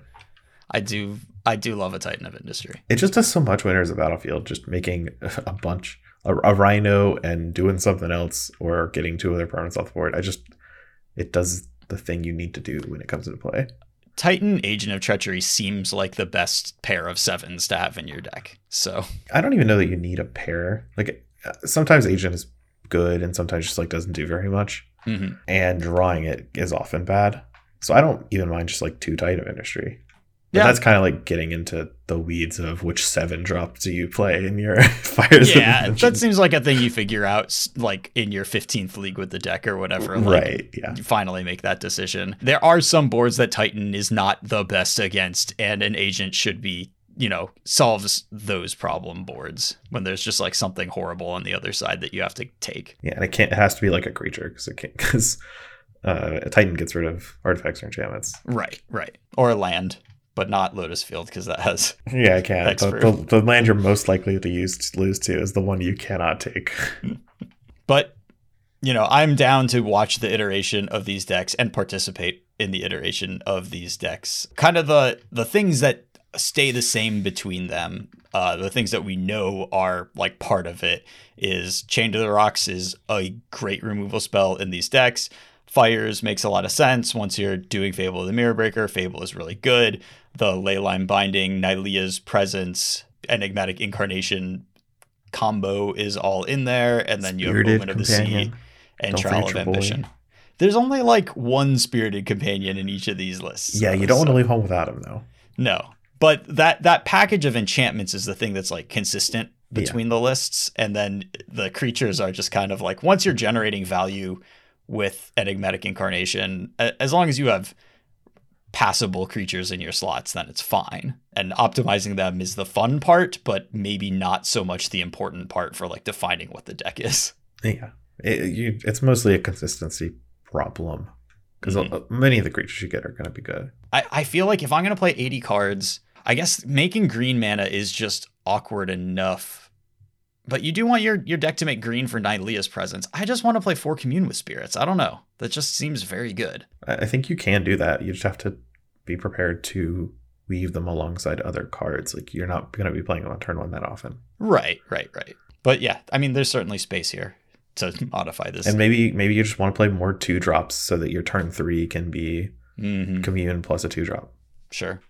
I do I do love a Titan of Industry. It just does so much when there's a battlefield, just making a bunch, a, a rhino and doing something else or getting two other permanents off the board. I just, it does the thing you need to do when it comes into play. Titan Agent of Treachery seems like the best pair of sevens to have in your deck. So I don't even know that you need a pair. Like uh, sometimes Agent is good and sometimes just like doesn't do very much. mhm. And drawing it is often bad. So I don't even mind just like two Titan of Industry. But Yeah. that's kind of like getting into the weeds of which seven drop do you play in your Fires yeah, that seems like a thing you figure out like in your 15th league with the deck or whatever. Like, right. Yeah. you finally make that decision. There are some boards that Titan is not the best against, and an agent should be, you know, solves those problem boards when there's just like something horrible on the other side that you have to take. Yeah, and it can't. It has to be like a creature because it can't. Because uh, a Titan gets rid of artifacts or enchantments. Right, right. Or a land, but not Lotus Field because that has. Yeah, I can't. The, the, the land you're most likely to use to lose to is the one you cannot take. But, you know, I'm down to watch the iteration of these decks and participate in the iteration of these decks. Kind of the the things that stay the same between them. Uh, the things that we know are like part of it is Chain to the Rocks is a great removal spell in these decks. Fires makes a lot of sense once you're doing Fable of the Mirror Breaker. Fable is really good. The Leyline Binding, Nylea's Presence, Enigmatic Incarnation combo is all in there, and then you have Spirited Omen of the Sea and Don't Trial of your boy. Ambition. There's only like one spirited companion in each of these lists. Yeah, you don't want to leave home without him though. No, but that that package of enchantments is the thing that's like consistent Yeah. between the lists, and then the creatures are just kind of like once you're generating value with enigmatic incarnation, as long as you have passable creatures in your slots, then it's fine. And optimizing them is the fun part, but maybe not so much the important part for like defining what the deck is. Yeah, it, you, it's mostly a consistency problem because Mhm. many of the creatures you get are going to be good. I, I feel like if I'm gonna play 80 cards, I guess making green mana is just awkward enough. But you do want your your deck to make green for Nylea's presence. I just want to play four commune with spirits. I don't know. That just seems very good. I, think you can do that. You just have to be prepared to weave them alongside other cards. Like you're not going to be playing them on turn one that often. Right, right, right. But yeah, I mean, there's certainly space here to modify this. And maybe maybe you just want to play more two drops so that your turn three can be Mhm, commune plus a two drop. Sure.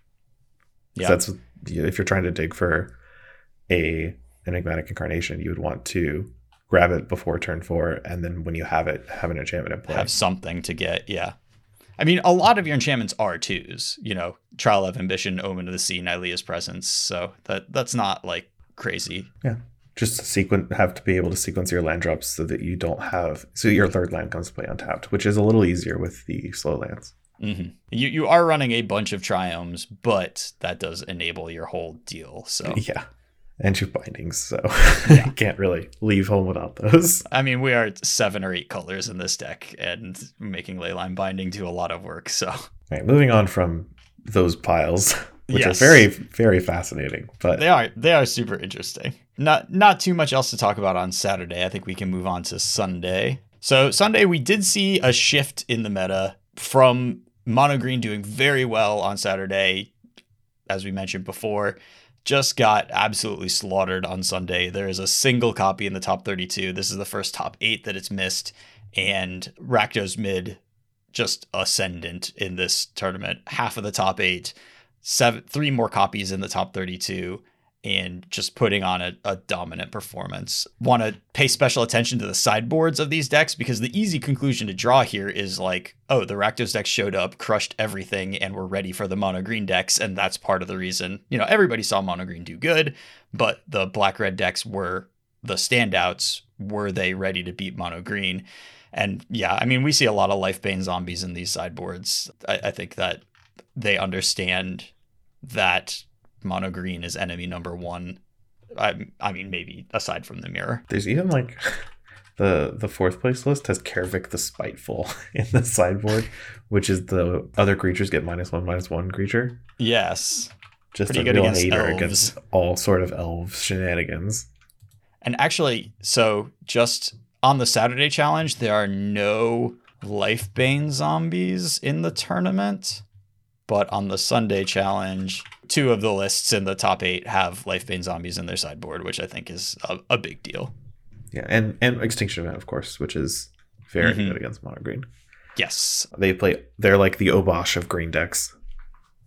Yeah. That's if you're trying to dig for a enigmatic incarnation, you would want to grab it before turn four, and then when you have it, have an enchantment in play. have something to get. Yeah. I mean, a lot of your enchantments are twos. You know, Trial of Ambition, Omen of the Sea, Nylea's Presence. So that that's not like crazy. Yeah. Just sequence have to be able to sequence your land drops so that you don't have so your third land comes to play untapped, which is a little easier with the slow lands. hmm You you are running a bunch of triomes, but that does enable your whole deal. So Yeah. And your bindings, so Yeah. you can't really leave home without those. I mean, we are seven or eight colors in this deck, and making leyline binding do a lot of work. So All right, moving on from those piles, which Yes. are very, very fascinating. But they are they are super interesting. Not not too much else to talk about on Saturday. I think we can move on to Sunday. So Sunday we did see a shift in the meta from mono green doing very well on Saturday, as we mentioned before. Just got absolutely slaughtered on Sunday. There is a single copy in the top 32. This is the first top eight that it's missed, and Rakdos mid just ascendant in this tournament. Half of the top eight, seven, three more copies in the top 32, and just putting on a, a dominant performance. Want to pay special attention to the sideboards of these decks because the easy conclusion to draw here is like, oh, the Rakdos deck showed up, crushed everything, and we're ready for the mono green decks, and that's part of the reason. You know, everybody saw mono green do good, but the black red decks were the standouts. Were they ready to beat mono green? And yeah, I mean, we see a lot of Lifebane zombies in these sideboards. I, I think that they understand that mono green is enemy number one. I, I mean, maybe aside from the mirror. there's even like the the fourth place list has Kaervek the Spiteful in the sideboard, which is the other creatures get minus one, minus one creature. Yes. Just Pretty a good real against hater elves. against all sort of elves shenanigans. And actually, so just on the Saturday challenge, there are no Lifebane zombies in the tournament. But on the Sunday challenge, two of the lists in the top eight have Lifebane zombies in their sideboard, which I think is a, a big deal. Yeah, and and Extinction Event, of course, which is very Mhm. good against mono green. Yes. They play. They're like the Obosh of green decks.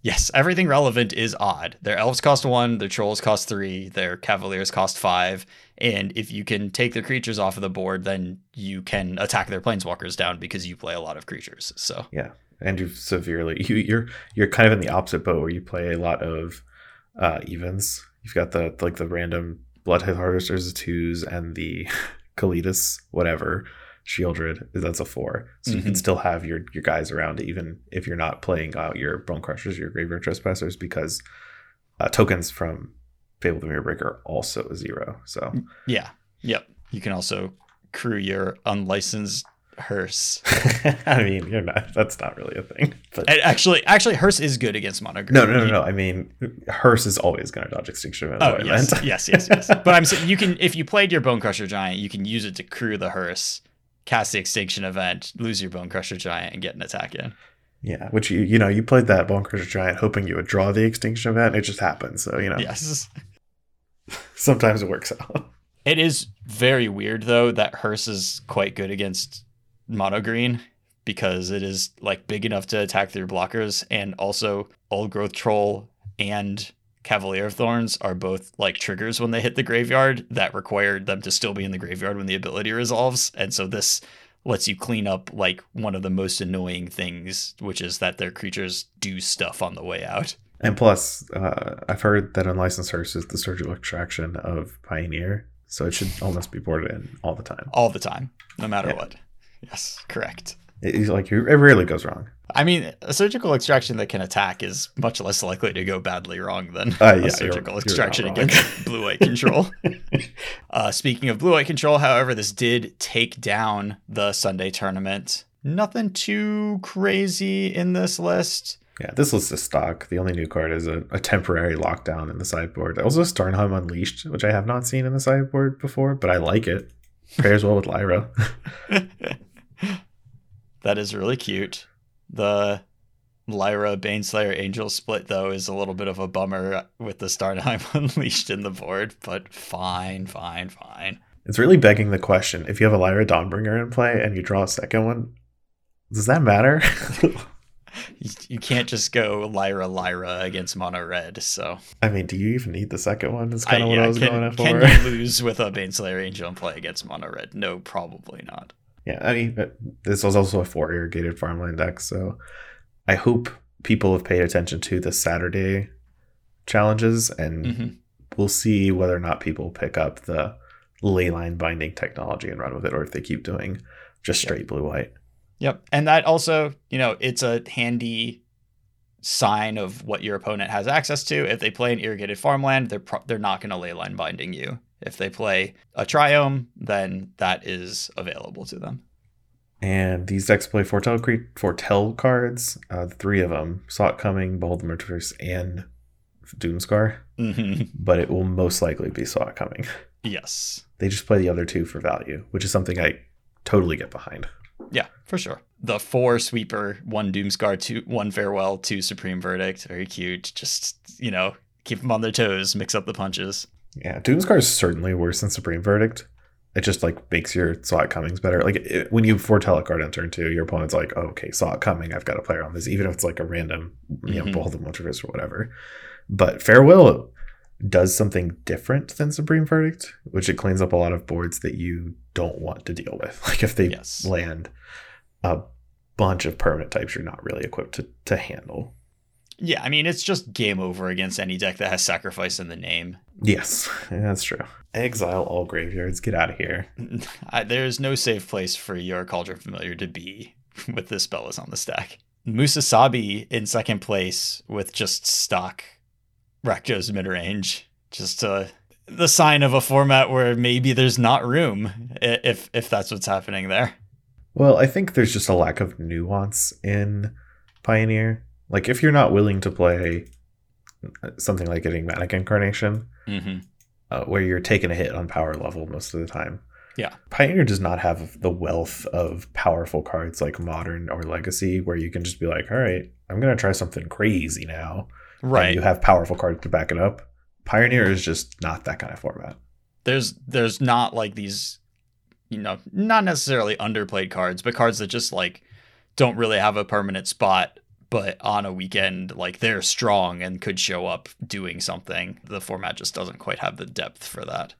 Yes, everything relevant is odd. Their elves cost one, their trolls cost three, their cavaliers cost five, and if you can take their creatures off of the board, then you can attack their planeswalkers down because you play a lot of creatures. So Yeah, and you severely you you're you're kind of in the opposite boat where you play a lot of uh, evens. You've got the like the random Bloodtithe Harvesters of twos and the Kalitas whatever Sheoldred. That's a four, so you can Mhm. still have your your guys around even if you're not playing out your Bonecrushers, your Graveyard Trespassers, because uh, tokens from Fable the Mirror Breaker are also a zero. So yeah, yep. You can also crew your unlicensed hearse. I mean, you're not. That's not really a thing. But And actually, actually, hearse is good against mono green. no, no, no, no. I mean, Hearse is always going to dodge extinction event. Oh yes, yes, yes, yes. But I'm saying you can if you played your Bonecrusher Giant, you can use it to crew the hearse, cast the extinction event, lose your Bonecrusher Giant, and get an attack in. Yeah, which you you know you played that Bonecrusher Giant hoping you would draw the extinction event. It just happened. So you know Yes. sometimes it works out. It is very weird though that hearse is quite good against mono green because it is like big enough to attack through blockers and also old growth troll and cavalier of thorns are both like triggers when they hit the graveyard that required them to still be in the graveyard when the ability resolves and so this lets you clean up like one of the most annoying things which is that their creatures do stuff on the way out And plus, uh, I've heard that Unlicensed Hearse is the surgical extraction of Pioneer, so it should almost be boarded in all the time. all the time no matter Yeah. what yes correct It, it's like it rarely goes wrong. I mean, a surgical extraction that can attack is much less likely to go badly wrong than Uh, yeah, a surgical you're- extraction you're against blue white control. uh, speaking of blue white control, however, this did take down the Sunday tournament. Nothing too crazy in this list. Yeah, this list is stock. The only new card is a, a temporary lockdown in the sideboard. Also, Starnheim Unleashed, which I have not seen in the sideboard before, but I like it. Pairs well with Lyra. that is really cute. The Lyra Baneslayer Angel split, though, is a little bit of a bummer with the Starnheim Unleashed in the board, but fine, fine, fine. It's really begging the question: if you have a Lyra Dawnbringer in play and you draw a second one, does that matter? You, you can't just go Lyra Lyra against mono red. So I mean, do you even need the second one? Is kind of what yeah, I was can, going for. can you lose with a Baneslayer Angel and play against mono red? No, probably not. Yeah, I mean, this was also a four irrigated farmland deck, so I hope people have paid attention to the Saturday challenges, and Mhm. we'll see whether or not people pick up the leyline binding technology and run with it, or if they keep doing just Yep. straight blue white. Yep, and that also, you know, it's a handy sign of what your opponent has access to. If they play an irrigated farmland, they're pro- they're not going to leyline binding you. If they play a triome, then that is available to them. And these decks play foretell cre- foretell cards. Uh, the three of them: saw coming, behold the Multiverse, and Doomskar. hmm But it will most likely be saw coming. Yes. They just play the other two for value, which is something I totally get behind. Yeah, for sure. The four sweeper, one Doomskar, two one farewell, two Supreme Verdict. Very cute. Just you know, keep them on their toes, mix up the punches. Yeah, Doomskar is certainly worse than Supreme Verdict. It just like makes your saw it comings better. Like it, when you foretell a card on turn two, your opponent's like, oh, okay, saw it coming. I've got to play around this, even if it's like a random, you know, Mhm. both of Multiverse or whatever. But Farewell does something different than Supreme Verdict, which it cleans up a lot of boards that you don't want to deal with. Like if they Yes. land a bunch of permanent types you're not really equipped to, to handle. Yeah, I mean it's just game over against any deck that has sacrifice in the name. Yes, that's true. Exile all graveyards. Get out of here. I, there's no safe place for your Cauldron Familiar to be with this spell is on the stack. Musasabi in second place with just stock Rakdos mid range. Just uh, the sign of a format where maybe there's not room if if that's what's happening there. Well, I think there's just a lack of nuance in Pioneer. Like, if you're not willing to play something like Enigmatic Incarnation, Mm-hmm. uh, where you're taking a hit on power level most of the time, Yeah. Pioneer does not have the wealth of powerful cards like Modern or Legacy, where you can just be like, all right, I'm going to try something crazy now. and Right. you have powerful cards to back it up. Pioneer is just not that kind of format. there's there's not like these you know not necessarily underplayed cards but cards that just like don't really have a permanent spot, but on a weekend, like they're strong and could show up doing something. The format just doesn't quite have the depth for that.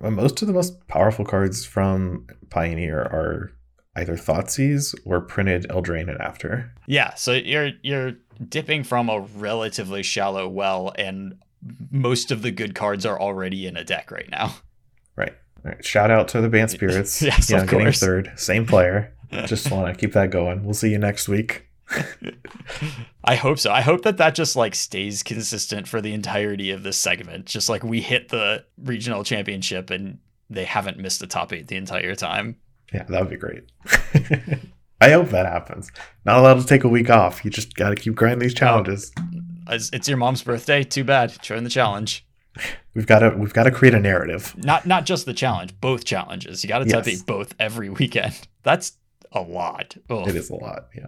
Most of the most powerful cards from Pioneer are either Thoughtseize or printed Eldraine and after. Yeah, so you're you're dipping from a relatively shallow well, and most of the good cards are already in a deck right now. Right. Right. Shout out to the Bant Spirits. Yes, yeah, of getting course. third. Same player. Just want to keep that going. We'll see you next week. I hope so. I hope that that just like stays consistent for the entirety of this segment. Just like we hit the regional championship and they haven't missed the top eight the entire time. Yeah, that would be great. I hope that happens. Not allowed to take a week off. You just got to keep grinding these oh. challenges. It's it's your mom's birthday. Too bad. Join the challenge. We've got to we've got to create a narrative. Not not just the challenge, both challenges. You got to top Yes. eight both every weekend. That's a lot. Ugh. It is a lot, yeah.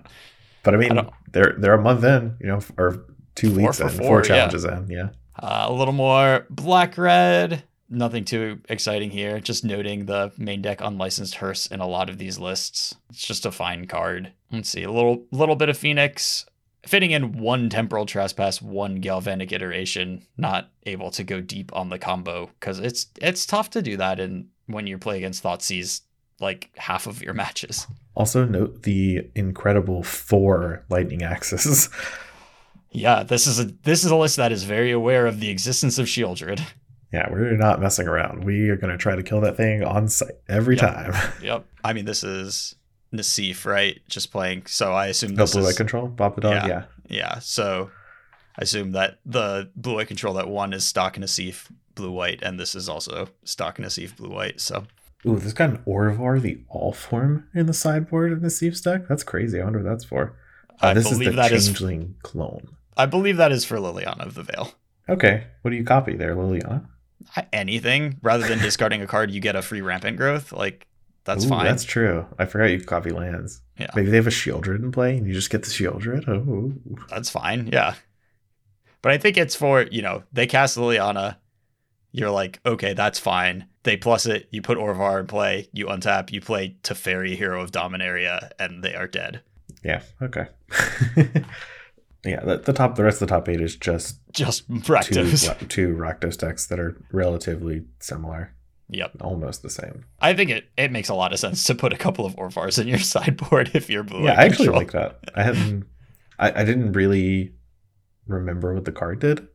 But I mean, I they're they're a month in, you know, or two Four weeks in, four, four yeah. challenges in, yeah. Uh, a little more black red. Nothing too exciting here. Just noting the main deck unlicensed hearse in a lot of these lists. It's just a fine card. Let's see a little little bit of Phoenix fitting in one temporal trespass, one galvanic iteration. Not able to go deep on the combo because it's it's tough to do that in when you play against Thoughtseize like half of your matches. Also note the incredible four lightning axes. Yeah, this is a this is a list that is very aware of the existence of Sheoldred. yeah, we're not messing around. We are gonna try to kill that thing on site every Yep. time. Yep. I mean, this is Nassif, right? Just playing. So I assume No this blue is light control, Bob the dog, Yeah. yeah. yeah. So I assume that the blue white control that one is stock Nassif blue white, and this is also stock Nassif blue white. So Ooh, there's got an Orvar the all form in the sideboard of the Thief's deck. That's crazy. I wonder what that's for. Uh, I this is the that is changeling clone. I believe that is for Liliana of the Veil. Okay, what do you copy there, Liliana? Anything rather than discarding a card, you get a free rampant growth. Like that's Ooh, fine. That's true. I forgot you could copy lands. Yeah. Maybe they have a Sheoldred in play, and you just get the Sheoldred. Oh, That's fine. Yeah. But I think it's for, you know, they cast Liliana. You're like, okay, that's fine. They plus it. You put Orvar in play. You untap. You play Teferi, Hero of Dominaria, and they are dead. yeah. Okay. yeah. The, the top, the rest of the top eight is just Just two Rakdos. two Rakdos decks that are relatively similar, Yep. almost the same. I think it, it makes a lot of sense to put a couple of Orvars in your sideboard if you're blue. yeah, I actually control. like that. I hadn't. I, I didn't really remember what the card did.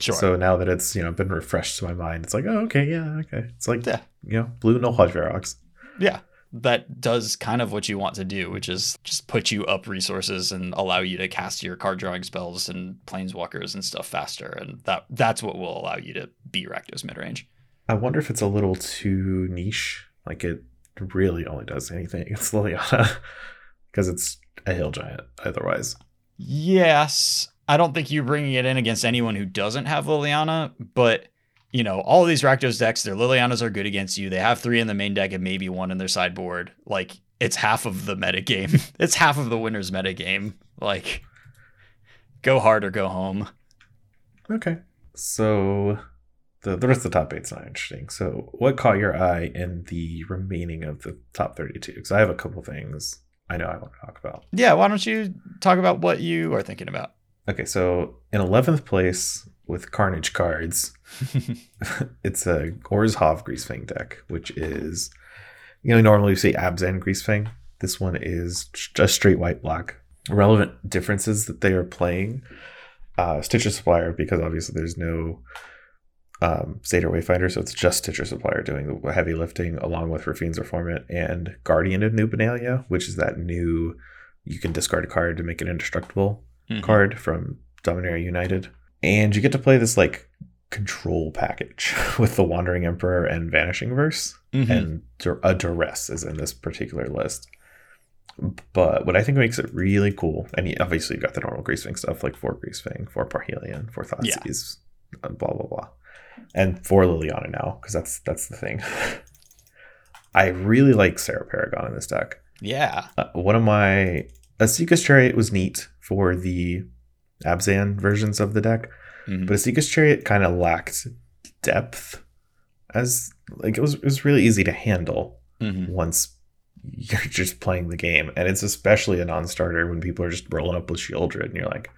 Sure. So now that it's you know been refreshed to my mind, it's like oh okay yeah okay it's like Yeah. you know blue no Hodge Verox. yeah. That does kind of what you want to do, which is just put you up resources and allow you to cast your card drawing spells and planeswalkers and stuff faster. And that that's what will allow you to be Rakdos mid range. I wonder if it's a little too niche. Like it really only does anything against Liliana because it's a hill giant. Otherwise, Yes. I don't think you're bringing it in against anyone who doesn't have Liliana, but you know, all of these Rakdos decks, their Lilianas are good against you. They have three in the main deck and maybe one in their sideboard. Like, it's half of the meta game. it's half of the winner's meta game. Like, go hard or go home. okay. So the the rest of the top eight's not interesting. So what caught your eye in the remaining of the top thirty two? Because I have a couple things I know I want to talk about. Yeah, why don't you talk about what you are thinking about? Okay, so in eleventh place with Carnage cards, it's a Orzhov Greasefang deck, which is you know normally you say Abzan Greasefang. This one is just straight white black. Relevant differences that they are playing. Uh, Stitcher Supplier because obviously there's no um, Satyr Wayfinder, so it's just Stitcher Supplier doing the heavy lifting along with Raffine's Informant and Guardian of New Benalia, which is that new you can discard a card to make it indestructible Mhm. card from Dominaria United. And you get to play this like control package with the Wandering Emperor and Vanishing Verse. Mhm. And a Duress is in this particular list. But what I think makes it really cool, and obviously you've got the normal Greasefang stuff like four Greasefang, four Parhelion, four Yeah. Thoughtseize, uh, blah blah blah, and four Liliana now because that's that's the thing. I really like Serra Paragon in this deck. yeah. Uh, one of my a Esika's Chariot was neat for the Abzan versions of the deck, Mhm. but Esika's Chariot kind of lacked depth as like it was it was really easy to handle Mhm. once you're just playing the game. And it's especially a non starter when people are just rolling up with Sheoldred and you're like,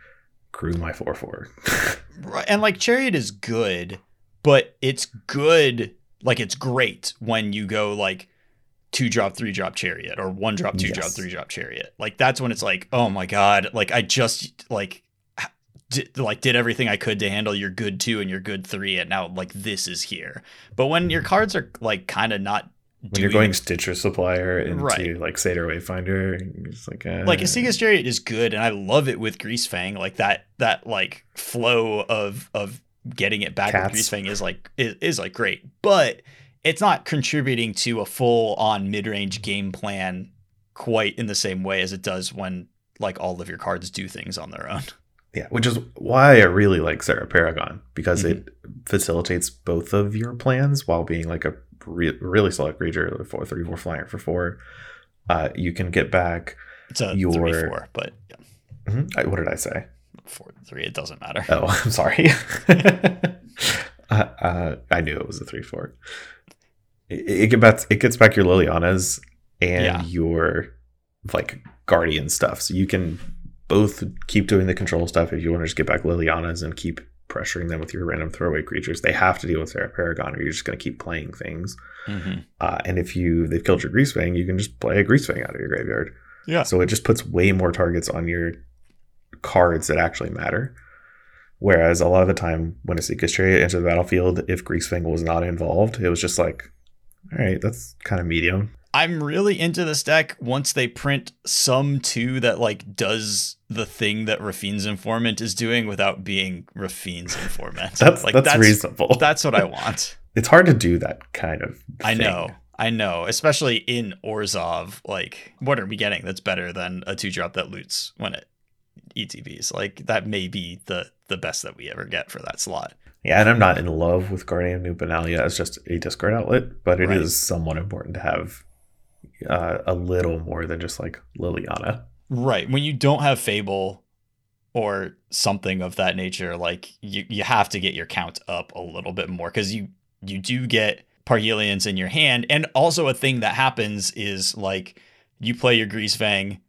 crew my 4 4. Right. And like Chariot is good, but it's good. Like it's great when you go like two drop, three drop Chariot or one drop, two drop, three drop Chariot. Like that's when it's like, oh my God. Like I just like, did, like did everything I could to handle your good two and your good three, and now like this is here. But when your cards are like kind of not When you're doing- going Stitcher Supplier into Right. like Satyr Wayfinder, it's like, uh, like Esika's Chariot is good, and I love it with Greasefang. Like that that like flow of of getting it back Cats. with Greasefang is like is, is like great, but it's not contributing to a full on mid range game plan quite in the same way as it does when like all of your cards do things on their own. Yeah, which is why I really like Serra Paragon because Mhm. it facilitates both of your plans while being like a re- really solid creature, four three four flyer for four. Uh, you can get back. It's a Your- three four, but yeah, Mhm. I- What did I say? four three. It doesn't matter. Oh, I'm sorry. uh, uh, I knew it was a three four. It, it gets back. It gets back your Lilianas and Yeah. your like guardian stuff, so you can both keep doing the control stuff if you want to just get back Lilianas and keep pressuring them with your random throwaway creatures. They have to deal with Serra Paragon, or you're just going to keep playing things. Mhm. Uh, and if you they've killed your Greasefang, you can just play a Greasefang out of your graveyard. Yeah. So it just puts way more targets on your cards that actually matter. Whereas a lot of the time when a Esika's Chariot entered the battlefield, if Greasefang was not involved, it was just like, all right, that's kind of medium. I'm really into this deck once they print some two that like does the thing that Raffine's Informant is doing without being Raffine's Informant. That's like that's, reasonable. That's what I want. it's hard to do that kind of. I know. I know, especially in Orzhov. Like, what are we getting that's better than a two drop that loots when it ETBs? Like, that may be the the best that we ever get for that slot. Yeah, and I'm not in love with Guardian Benalia as just a discard outlet, but it is Right. somewhat important to have uh, a little more than just like Liliana. Right. When you don't have Fable or something of that nature, like you, you have to get your count up a little bit more because you you do get Parhelions in your hand. And also a thing that happens is like you play your Greasefang,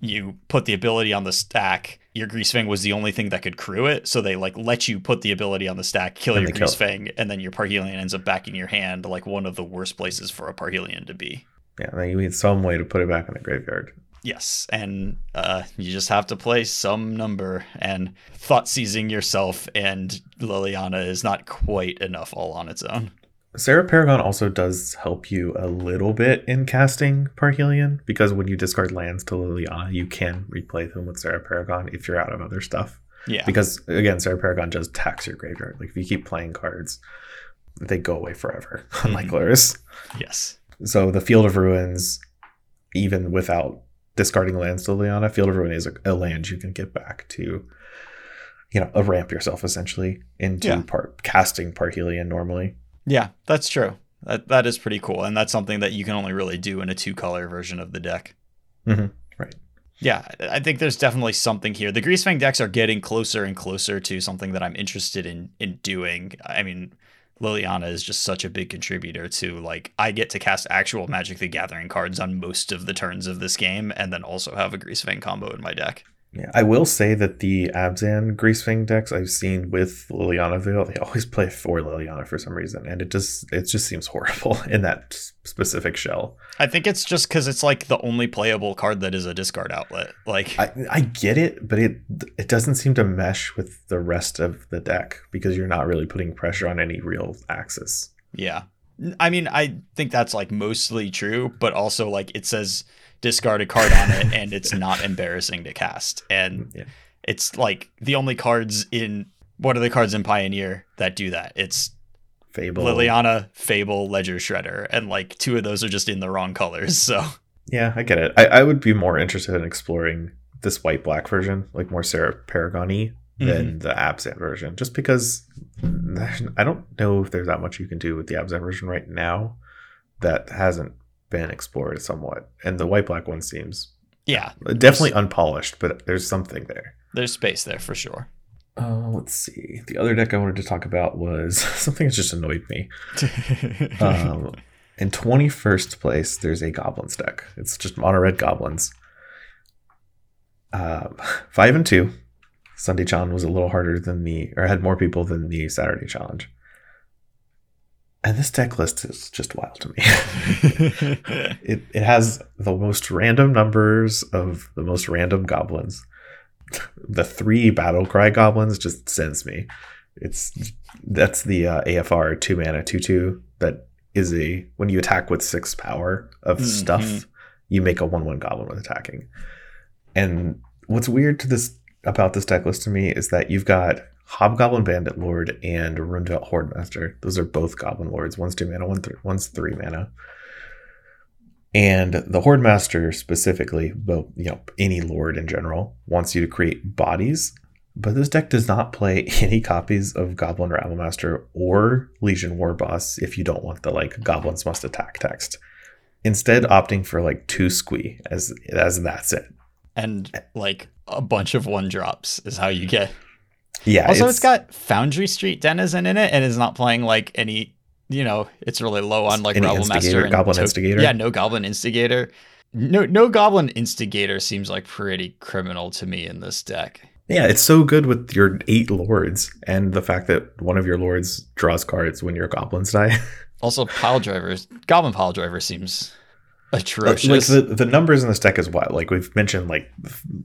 you put the ability on the stack. Your Greasefang was the only thing that could crew it, so they like let you put the ability on the stack, kill And your they kill. Greasefang, and then your Parhelion ends up back in your hand, like one of the worst places for a Parhelion to be. Yeah, then you need some way to put it back in the graveyard. Yes, and uh, you just have to play some number, and thought seizing yourself and Liliana is not quite enough all on its own. Serra Paragon also does help you a little bit in casting Parhelion because when you discard lands to Liliana, you can replay them with Serra Paragon if you're out of other stuff. Yeah, Because again, Sarah Paragon does tax your graveyard. Like if you keep playing cards, they go away forever, unlike Mhm. Lurrus. yes, So the Field of Ruins, even without discarding lands to Liliana, Field of Ruin is a, a land you can get back to, you know, a ramp yourself essentially into Yeah. part casting Parhelion normally. Yeah, that's true. That that is pretty cool, and that's something that you can only really do in a two color version of the deck. Mhm, right. Yeah, I I think there's definitely something here. The Greasefang decks are getting closer and closer to something that I'm interested in in doing. I mean, Liliana is just such a big contributor to like I get to cast actual Magic the Gathering cards on most of the turns of this game, and then also have a Greasefang combo in my deck. Yeah, I will say that the Abzan Greasefang decks I've seen with Liliana Veil, they always play for Liliana for some reason, and it just it just seems horrible in that specific shell. I think it's just because it's like the only playable card that is a discard outlet. Like, I I get it, but it it doesn't seem to mesh with the rest of the deck because you're not really putting pressure on any real axis. Yeah. I mean, I think that's like mostly true, but also like it says discard a card on it and it's not embarrassing to cast. And mm, Yeah. it's like the only cards in what are the cards in Pioneer that do that? It's Fable. Liliana, Fable, Ledger Shredder, and like two of those are just in the wrong colors. So Yeah, I get it. I, I would be more interested in exploring this white black version, like more Serra Paragon than mm-hmm. the Abzan version, just because I don't know if there's that much you can do with the Abzan version right now that hasn't been explored somewhat. And the white black one seems yeah, definitely unpolished, but there's something there. there's space there for sure. Uh, let's see. The other deck I wanted to talk about was something that just annoyed me. Um, In 21st place, there's a goblins deck. It's just mono red goblins. Um, five and two. Sunday challenge was a little harder than the, or had more people than the Saturday challenge. And this deck list is just wild to me. it it has the most random numbers of the most random goblins. The three battle cry goblins just sends me. It's that's the uh, AFR two mana two two that is a when you attack with six power of Mhm. stuff, you make a one one goblin with attacking. And what's weird to this about this deck list to me is that you've got Hobgoblin Bandit Lord and Rundvelt Horde Master. Those are both Goblin Lords. One's two mana, one th- one's three mana. And the Horde Master specifically, but you know, any Lord in general, wants you to create bodies. But this deck does not play any copies of Goblin Rabble Master or Legion War Boss if you don't want the like Goblins must attack text. Instead, opting for like two squee as as that's it. and like a bunch of one drops is how you get. Yeah. Also, it's got Foundry Street Denizen in it, and is not playing like any. You know, it's really low on like Rabble Master and Goblin to- Instigator? Yeah, no Goblin Instigator. No, no Goblin Instigator seems like pretty criminal to me in this deck. Yeah, it's so good with your eight lords and the fact that one of your lords draws cards when your goblins die. Also, pile drivers, Goblin pile driver seems like the, the numbers in this deck is wild. Like we've mentioned like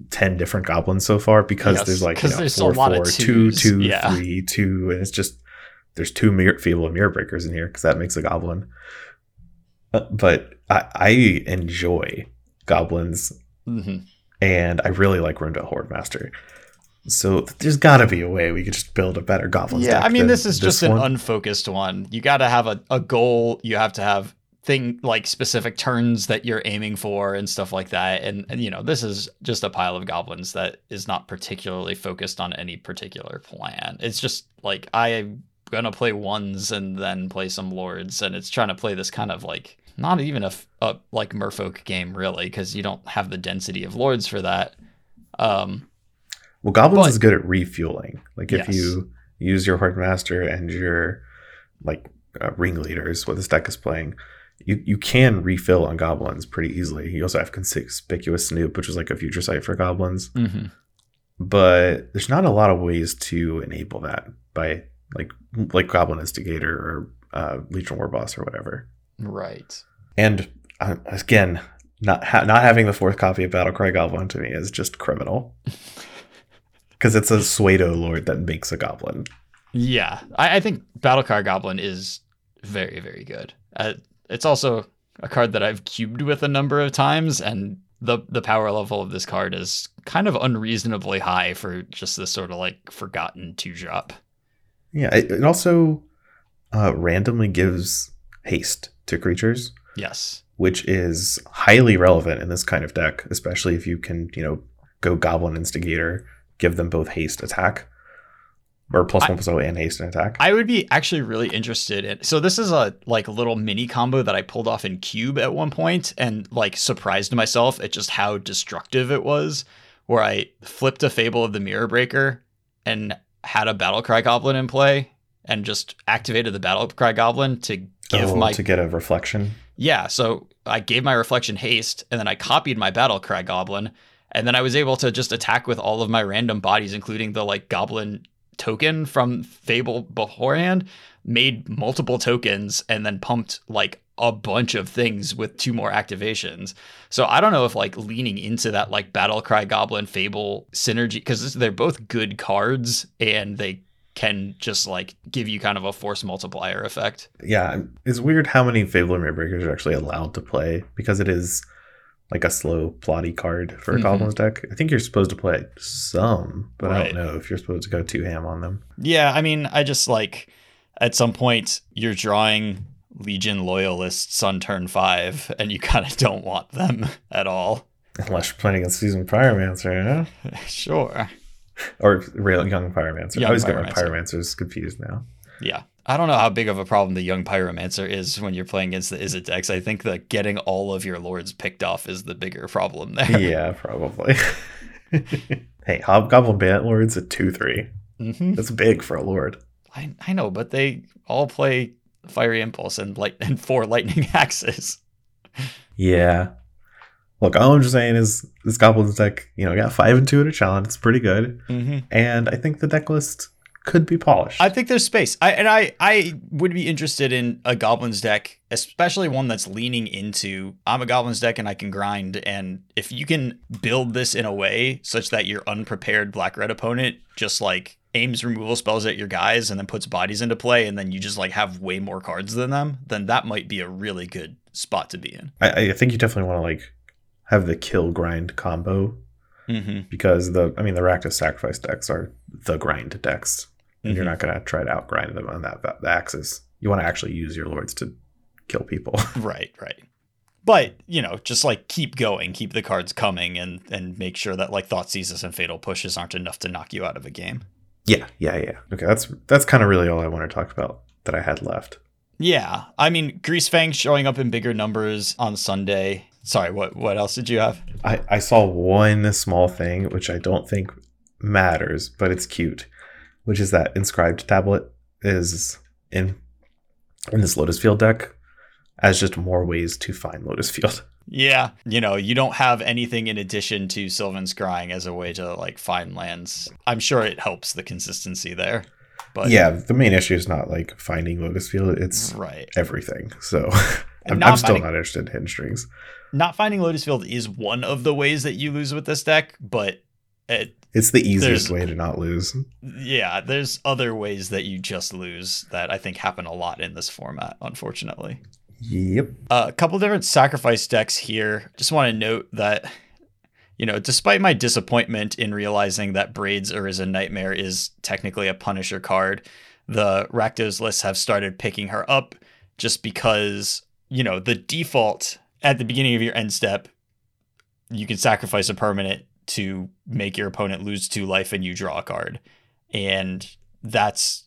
ten different goblins so far because Yes, there's like you know, there's four, a lot of four, two, two, yeah. three, two, and it's just there's two mirror, Fable mirror breakers in here because that makes a goblin. Uh, but I, I enjoy goblins Mhm. and I really like Runda Horde Master. So there's got to be a way we could just build a better goblin. Yeah, deck I mean, this is just an one. unfocused one. You got to have a, a goal. You have to have thing like specific turns that you're aiming for and stuff like that. And, and you know, this is just a pile of goblins that is not particularly focused on any particular plan. It's just like I'm gonna play ones and then play some lords, and it's trying to play this kind of like not even a, a like Merfolk game really, because you don't have the density of lords for that. Um, Well, goblins But- is good at refueling. Like if Yes. you use your horde master and your like uh, ringleaders, what this deck is playing, you you can refill on goblins pretty easily. You also have conspicuous snoop, which is like a future sight for goblins. mhm. But there's not a lot of ways to enable that by like like goblin instigator or uh, legion war boss or whatever. Right. And uh, again, not ha- not having the fourth copy of battle Battlecry Goblin to me is just criminal. Because it's a Suedo Lord that makes a goblin. Yeah, I, I think Battlecry Goblin is very, very good. Uh, it's also a card that I've cubed with a number of times, and the the power level of this card is kind of unreasonably high for just this sort of like forgotten two drop. Yeah, it, it also uh, randomly gives haste to creatures, Yes. which is highly relevant in this kind of deck, especially if you can, you know, go Goblin Instigator, give them both haste attack, or one plus zero and haste and attack. I would be actually really interested in. So this is a like little mini combo that I pulled off in Cube at one point, and like surprised myself at just how destructive it was. Where I flipped a Fable of the Mirror Breaker and had a Battle Cry Goblin in play, and just activated the Battle Cry Goblin to give Oh, my to get a reflection. yeah. So I gave my Reflection haste, and then I copied my Battle Cry Goblin, and then I was able to just attack with all of my random bodies, including the like Goblin token from Fable beforehand. Made multiple tokens, and then pumped like a bunch of things with two more activations. So I don't know if like leaning into that like Battle Cry Goblin Fable synergy because they're both good cards and they can just like give you kind of a force multiplier effect. yeah, it's weird how many Fable and are actually allowed to play because it is like a slow, plotty card for a Mhm. Goblins deck. I think you're supposed to play some, but I don't know if you're supposed to go two ham on them. Yeah, I mean, I just like at some point you're drawing Legion loyalists on turn five, and you kind of don't want them at all. Unless you're playing against Seasoned Pyromancer, yeah? sure. Or real Young Pyromancer. I Young always get my Pyromancers confused now. Yeah. I don't know how big of a problem the young pyromancer is when you're playing against the Izzet decks. I think that getting all of your lords picked off is the bigger problem there. yeah, probably. hey, Hobgoblin Bandit Lord's a 2 3. hmm That's big for a Lord. I, I know, but they all play fiery impulse and light and four lightning axes. Yeah. Look, all I'm just saying is this Goblins deck, you know, got five and two at a challenge. It's pretty good. Mm-hmm. And I think the deck list could be polished. I think there's space. I and I I would be interested in a goblins deck, especially one that's leaning into I'm a goblins deck and I can grind. And if you can build this in a way such that your unprepared black red opponent just like aims removal spells at your guys and then puts bodies into play, and then you just like have way more cards than them, then that might be a really good spot to be in. I, I think you definitely want to like have the kill grind combo Mm-hmm. because the I mean the Rakdos sacrifice decks are the grind decks. And Mm-hmm. you're not gonna try to outgrind them on that, that axis. You want to actually use your lords to kill people. Right, right. But, you know, just like keep going, keep the cards coming and and make sure that like Thoughtseizes and Fatal Pushes aren't enough to knock you out of a game. yeah, yeah, yeah. Okay, that's that's kind of really all I want to talk about that I had left. Yeah. I mean, grease Greasefang showing up in bigger numbers on Sunday. Sorry, what what else did you have? I, I saw one small thing which I don't think matters, but it's cute, which is that inscribed tablet is in in this Lotus Field deck as just more ways to find Lotus Field. Yeah, you know, you don't have anything in addition to Sylvan Scrying as a way to like find lands. I'm sure it helps the consistency there. But yeah, the main issue is not like finding Lotus Field; it's right. everything. So I'm, I'm still finding- not interested in hidden strings. Not finding Lotus Field is one of the ways that you lose with this deck, but it It's the easiest way to not lose. yeah, there's other ways that you just lose that I think happen a lot in this format, unfortunately. Yep. a couple different sacrifice decks here. Just want to note that, you know, despite my disappointment in realizing that Braids Arisen Nightmare is technically a Punisher card, the Rakdos lists have started picking her up just because, you know, the default at the beginning of your end step, you can sacrifice a permanent to make your opponent lose two life and you draw a card. And that's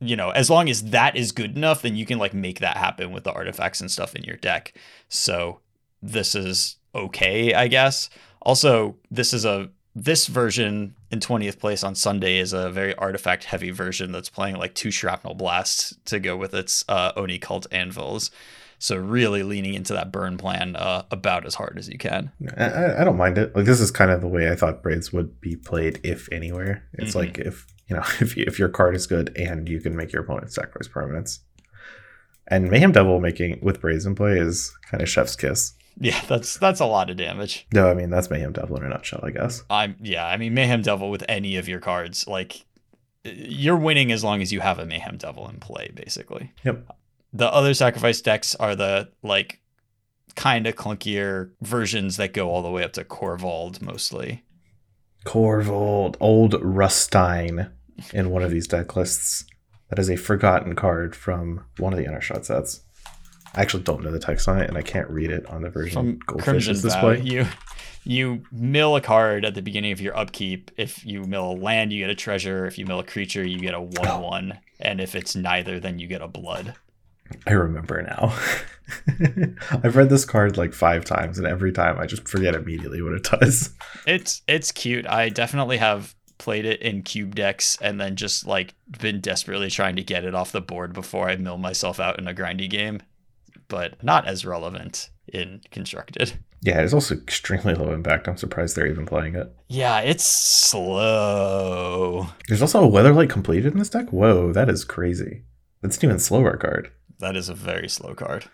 you know, as long as that is good enough, then you can like make that happen with the artifacts and stuff in your deck. So this is okay, I guess. Also, this is a this version in 20th place on Sunday is a very artifact heavy version that's playing like two shrapnel blasts to go with its uh, Oni cult anvils. So really leaning into that burn plan uh, about as hard as you can. I- I, don't mind it. Like this is kind of the way I thought braids would be played, if anywhere. It's Mhm. like if you know if you, if your card is good and you can make your opponent sacrifice permanents. And Mayhem Devil making with braids in play is kind of chef's kiss. Yeah, that's that's a lot of damage. No, I mean that's Mayhem Devil in a nutshell, I guess. I'm yeah, I mean Mayhem Devil with any of your cards, like you're winning as long as you have a Mayhem Devil in play, basically. Yep. The other sacrifice decks are the like kind of clunkier versions that go all the way up to Korvold mostly. Korvold, old Rutstein in one of these deck lists. That is a forgotten card from one of the Innistrad sets. I actually don't know the text on it, and I can't read it on the version From Goldfish Crimson is Vow, display. you you mill a card at the beginning of your upkeep. If you mill a land, you get a treasure. If you mill a creature, you get a one-one. Oh. And if it's neither, then you get a blood. I remember now. I've read this card like five times, and every time I just forget immediately what it does. It's it's cute. I definitely have played it in cube decks and then just like been desperately trying to get it off the board before I mill myself out in a grindy game, but not as relevant in constructed. Yeah, it's also extremely low impact. I'm surprised they're even playing it. Yeah, it's slow. There's also a Weatherlight Compleated in this deck. Whoa, that is crazy. That's an even slower card. That is a very slow card.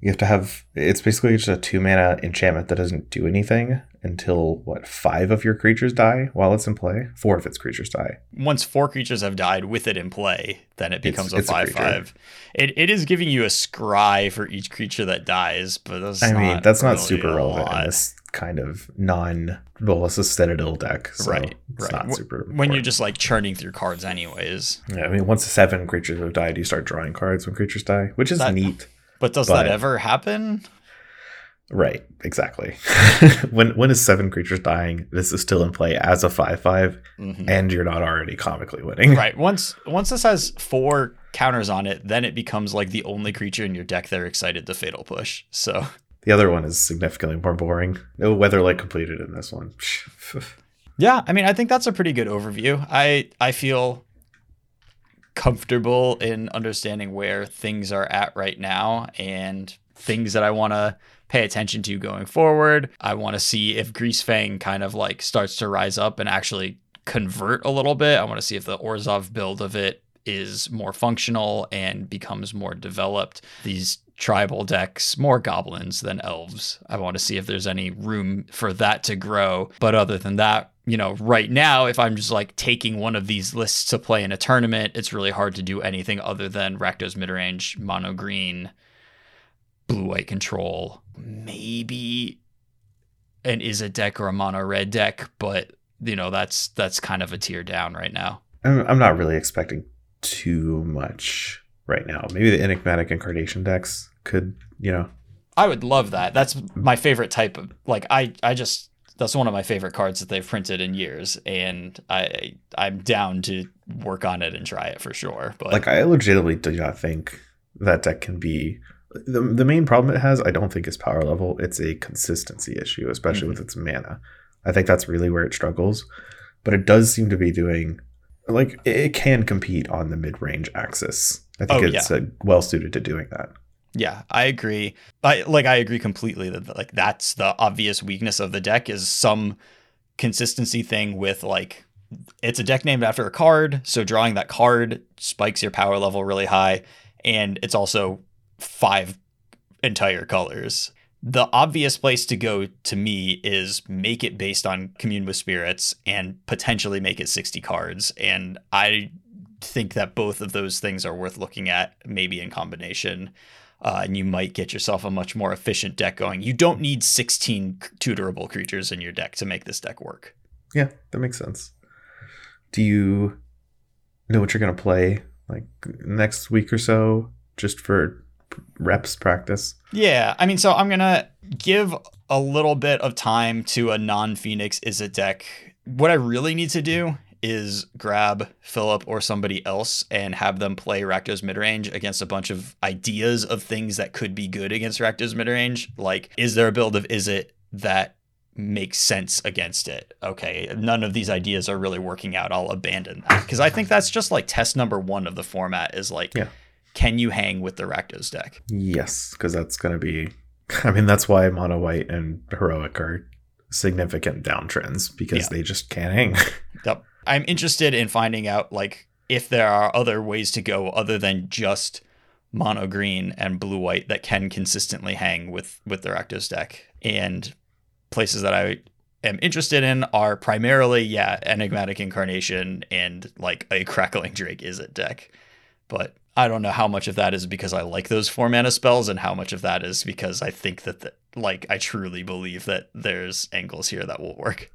You have to have it's basically just a two mana enchantment that doesn't do anything until what five of your creatures die while it's in play. Four of its creatures die. Once four creatures have died with it in play, then it becomes it's a a five creature. five. It it is giving you a scry for each creature that dies, but that's I mean, not that's not really super a relevant in this kind of non well, this is Citadel deck, so Right, it's right. not super. when you're just like churning through cards anyways. Yeah, I mean, once seven creatures have died, you start drawing cards when creatures die, which is That- neat. But does But- that ever happen? Right, exactly. when when is seven creatures dying? This is still in play as a five five, Mhm. and you're not already comically winning. Right. Once once this has four counters on it, then it becomes like the only creature in your deck they're excited to fatal push. So The other one is significantly more boring. No Weatherlight Compleated in this one. yeah, I mean I think that's a pretty good overview. I I feel comfortable in understanding where things are at right now and things that I want to pay attention to going forward. I want to see if Greasefang kind of like starts to rise up and actually convert a little bit. I want to see if the Orzhov build of it is more functional and becomes more developed. These tribal decks, more goblins than elves. I want to see if there's any room for that to grow. But other than that, you know, right now, if I'm just like taking one of these lists to play in a tournament, it's really hard to do anything other than Rakdos midrange, mono green, blue white control, maybe an Izzet deck or a mono red deck, but you know, that's that's kind of a tier down right now. I'm, I'm not really expecting too much right now. Maybe the enigmatic incarnation decks could, you know. I would love that. That's my favorite type of like I I just that's one of my favorite cards that they've printed in years and I I'm down to work on it and try it for sure. But like I legitimately do not think that deck can be the, the main problem it has, I don't think is power level. It's a consistency issue, especially mm-hmm. with its mana. I think that's really where it struggles. But it does seem to be doing like it can compete on the mid range axis. I think oh, it's yeah. uh, well suited to doing that. Yeah, I agree. I like I agree completely that like that's the obvious weakness of the deck is some consistency thing with like it's a deck named after a card, so drawing that card spikes your power level really high and it's also five entire colors. The obvious place to go to me is make it based on commune with spirits and potentially make it 60 cards and I think that both of those things are worth looking at, maybe in combination. Uh, and you might get yourself a much more efficient deck going. You don't need 16 tutorable creatures in your deck to make this deck work. Yeah, that makes sense. Do you know what you're going to play like next week or so just for reps practice? Yeah, I mean, so I'm going to give a little bit of time to a non Phoenix Izzet deck. What I really need to do is grab Philip or somebody else and have them play Rakdos midrange against a bunch of ideas of things that could be good against Rakdos midrange. Like, is there a build of Izzet that makes sense against it? Okay, none of these ideas are really working out. I'll abandon that because I think that's just like test number one of the format is like, yeah. can you hang with the Rakdos deck? Yes, because that's going to be. I mean, that's why Mono White and Heroic are significant downtrends because yeah. they just can't hang. Yep. I'm interested in finding out like if there are other ways to go other than just mono green and blue white that can consistently hang with with the Rakdos deck. And places that I am interested in are primarily, yeah, enigmatic incarnation and like a crackling drake Izzet deck. But I don't know how much of that is because I like those four mana spells and how much of that is because I think that the, like I truly believe that there's angles here that will work.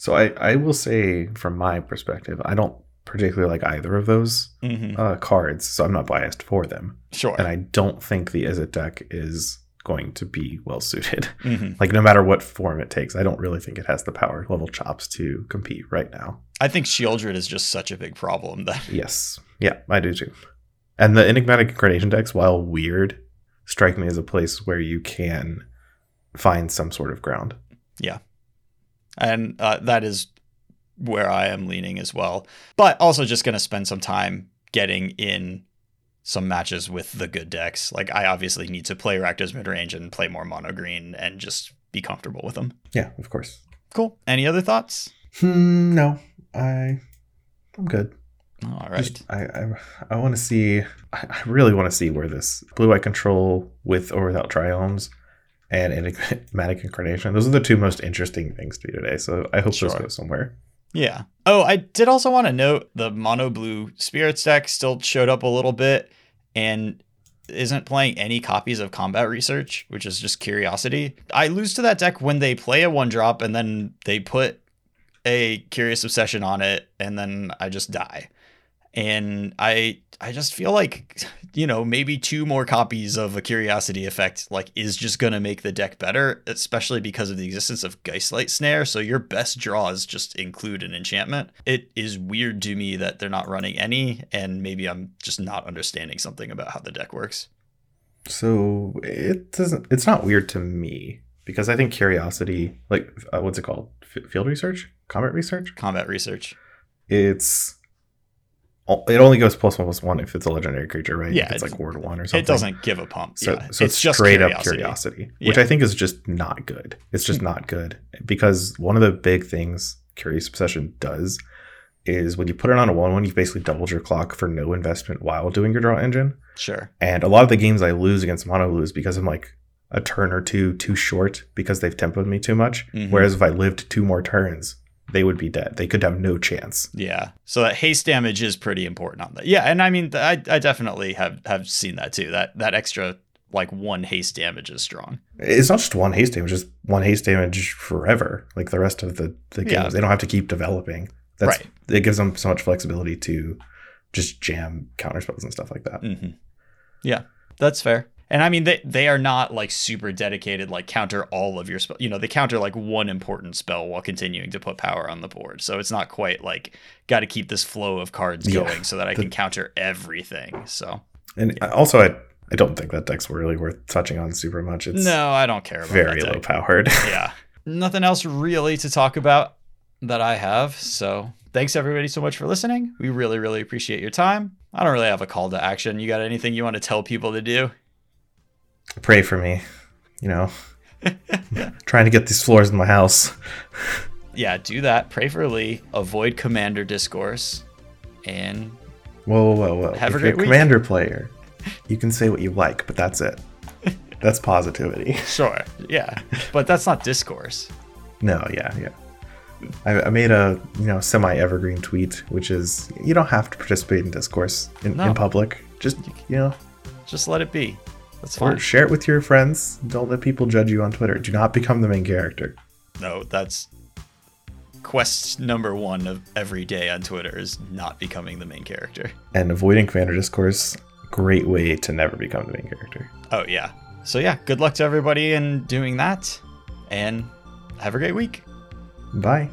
So I, I will say from my perspective, I don't particularly like either of those mm-hmm. uh, cards, so I'm not biased for them. Sure. And I don't think the Izzet deck is going to be well suited. Mm-hmm. Like no matter what form it takes, I don't really think it has the power level chops to compete right now. I think Sheoldred is just such a big problem that Yes. Yeah, I do too. And the enigmatic incarnation decks, while weird, strike me as a place where you can find some sort of ground. Yeah and uh, that is where I am leaning as well. But also just going to spend some time getting in some matches with the good decks. Like I obviously need to play Rakdos midrange and play more mono green and just be comfortable with them. Yeah, of course. Cool. Any other thoughts? Hmm, no, I I'm good. All right. Just, I I, I want to see. I really want to see where this blue eye control with or without triomes and enigmatic incarnation. Those are the two most interesting things to me today. So I hope sure. those go somewhere. Yeah. Oh, I did also want to note the mono blue spirits deck still showed up a little bit and isn't playing any copies of combat research, which is just curiosity. I lose to that deck when they play a one drop and then they put a curious obsession on it and then I just die and I I just feel like you know maybe two more copies of a curiosity effect like is just gonna make the deck better, especially because of the existence of Geistlight Snare. So your best draws just include an enchantment. It is weird to me that they're not running any, and maybe I'm just not understanding something about how the deck works. So it doesn't. It's not weird to me because I think curiosity, like uh, what's it called, F- field research, combat research, combat research. It's it only goes plus one plus one if it's a legendary creature, right? Yeah, if it's it's- like word one or something. It doesn't give a pump. So, yeah, so it's, straight up curiosity, which I think is just not good. It's just not good because one of the big things Curious Obsession does is when you put it on a one one, you basically doubled your clock for no investment while doing your draw engine. Sure. And a lot of the games I lose against mono lose because I'm like a turn or two too short because they've tempoed me too much. Mhm. Whereas if I lived two more turns, they would be dead. They could have no chance. Yeah. So that haste damage is pretty important on that. Yeah, and I mean, I, I definitely have have seen that too. That that extra like one haste damage is strong. It's not just one haste damage, just one haste damage forever. Like the rest of the, the games, Yeah. they don't have to keep developing. That's Right. it gives them so much flexibility to just jam counter spells and stuff like that. hmm Yeah, that's fair. And I mean, they they are not like super dedicated, like counter all of your spell. You know, they counter like one important spell while continuing to put power on the board. So it's not quite like got to keep this flow of cards Yeah. going so that I The- can counter everything. So And also, I I don't think that deck's really worth touching on super much. It's no, I don't care about very low powered. yeah. Nothing else really to talk about that I have. So thanks everybody so much for listening. We really, really appreciate your time. I don't really have a call to action. You got anything you want to tell people to do? Pray for me, you know. trying to get these floors in my house. Yeah, do that. Pray for Lee. Avoid commander discourse. And Whoa, whoa, whoa! Have a if great you're a commander player, you can say what you like, but that's it. That's positivity. sure, yeah. But that's not discourse. No, yeah, yeah. I, I made a you know semi evergreen tweet, which is you don't have to participate in discourse in, No. in public. Just you know, Just let it be. That's or share it with your friends. Don't let people judge you on Twitter. Do not become the main character. No, that's quest number one of every day on Twitter is not becoming the main character. And avoiding commander discourse, great way to never become the main character. Oh, yeah. So, yeah, good luck to everybody in doing that. And have a great week. Bye.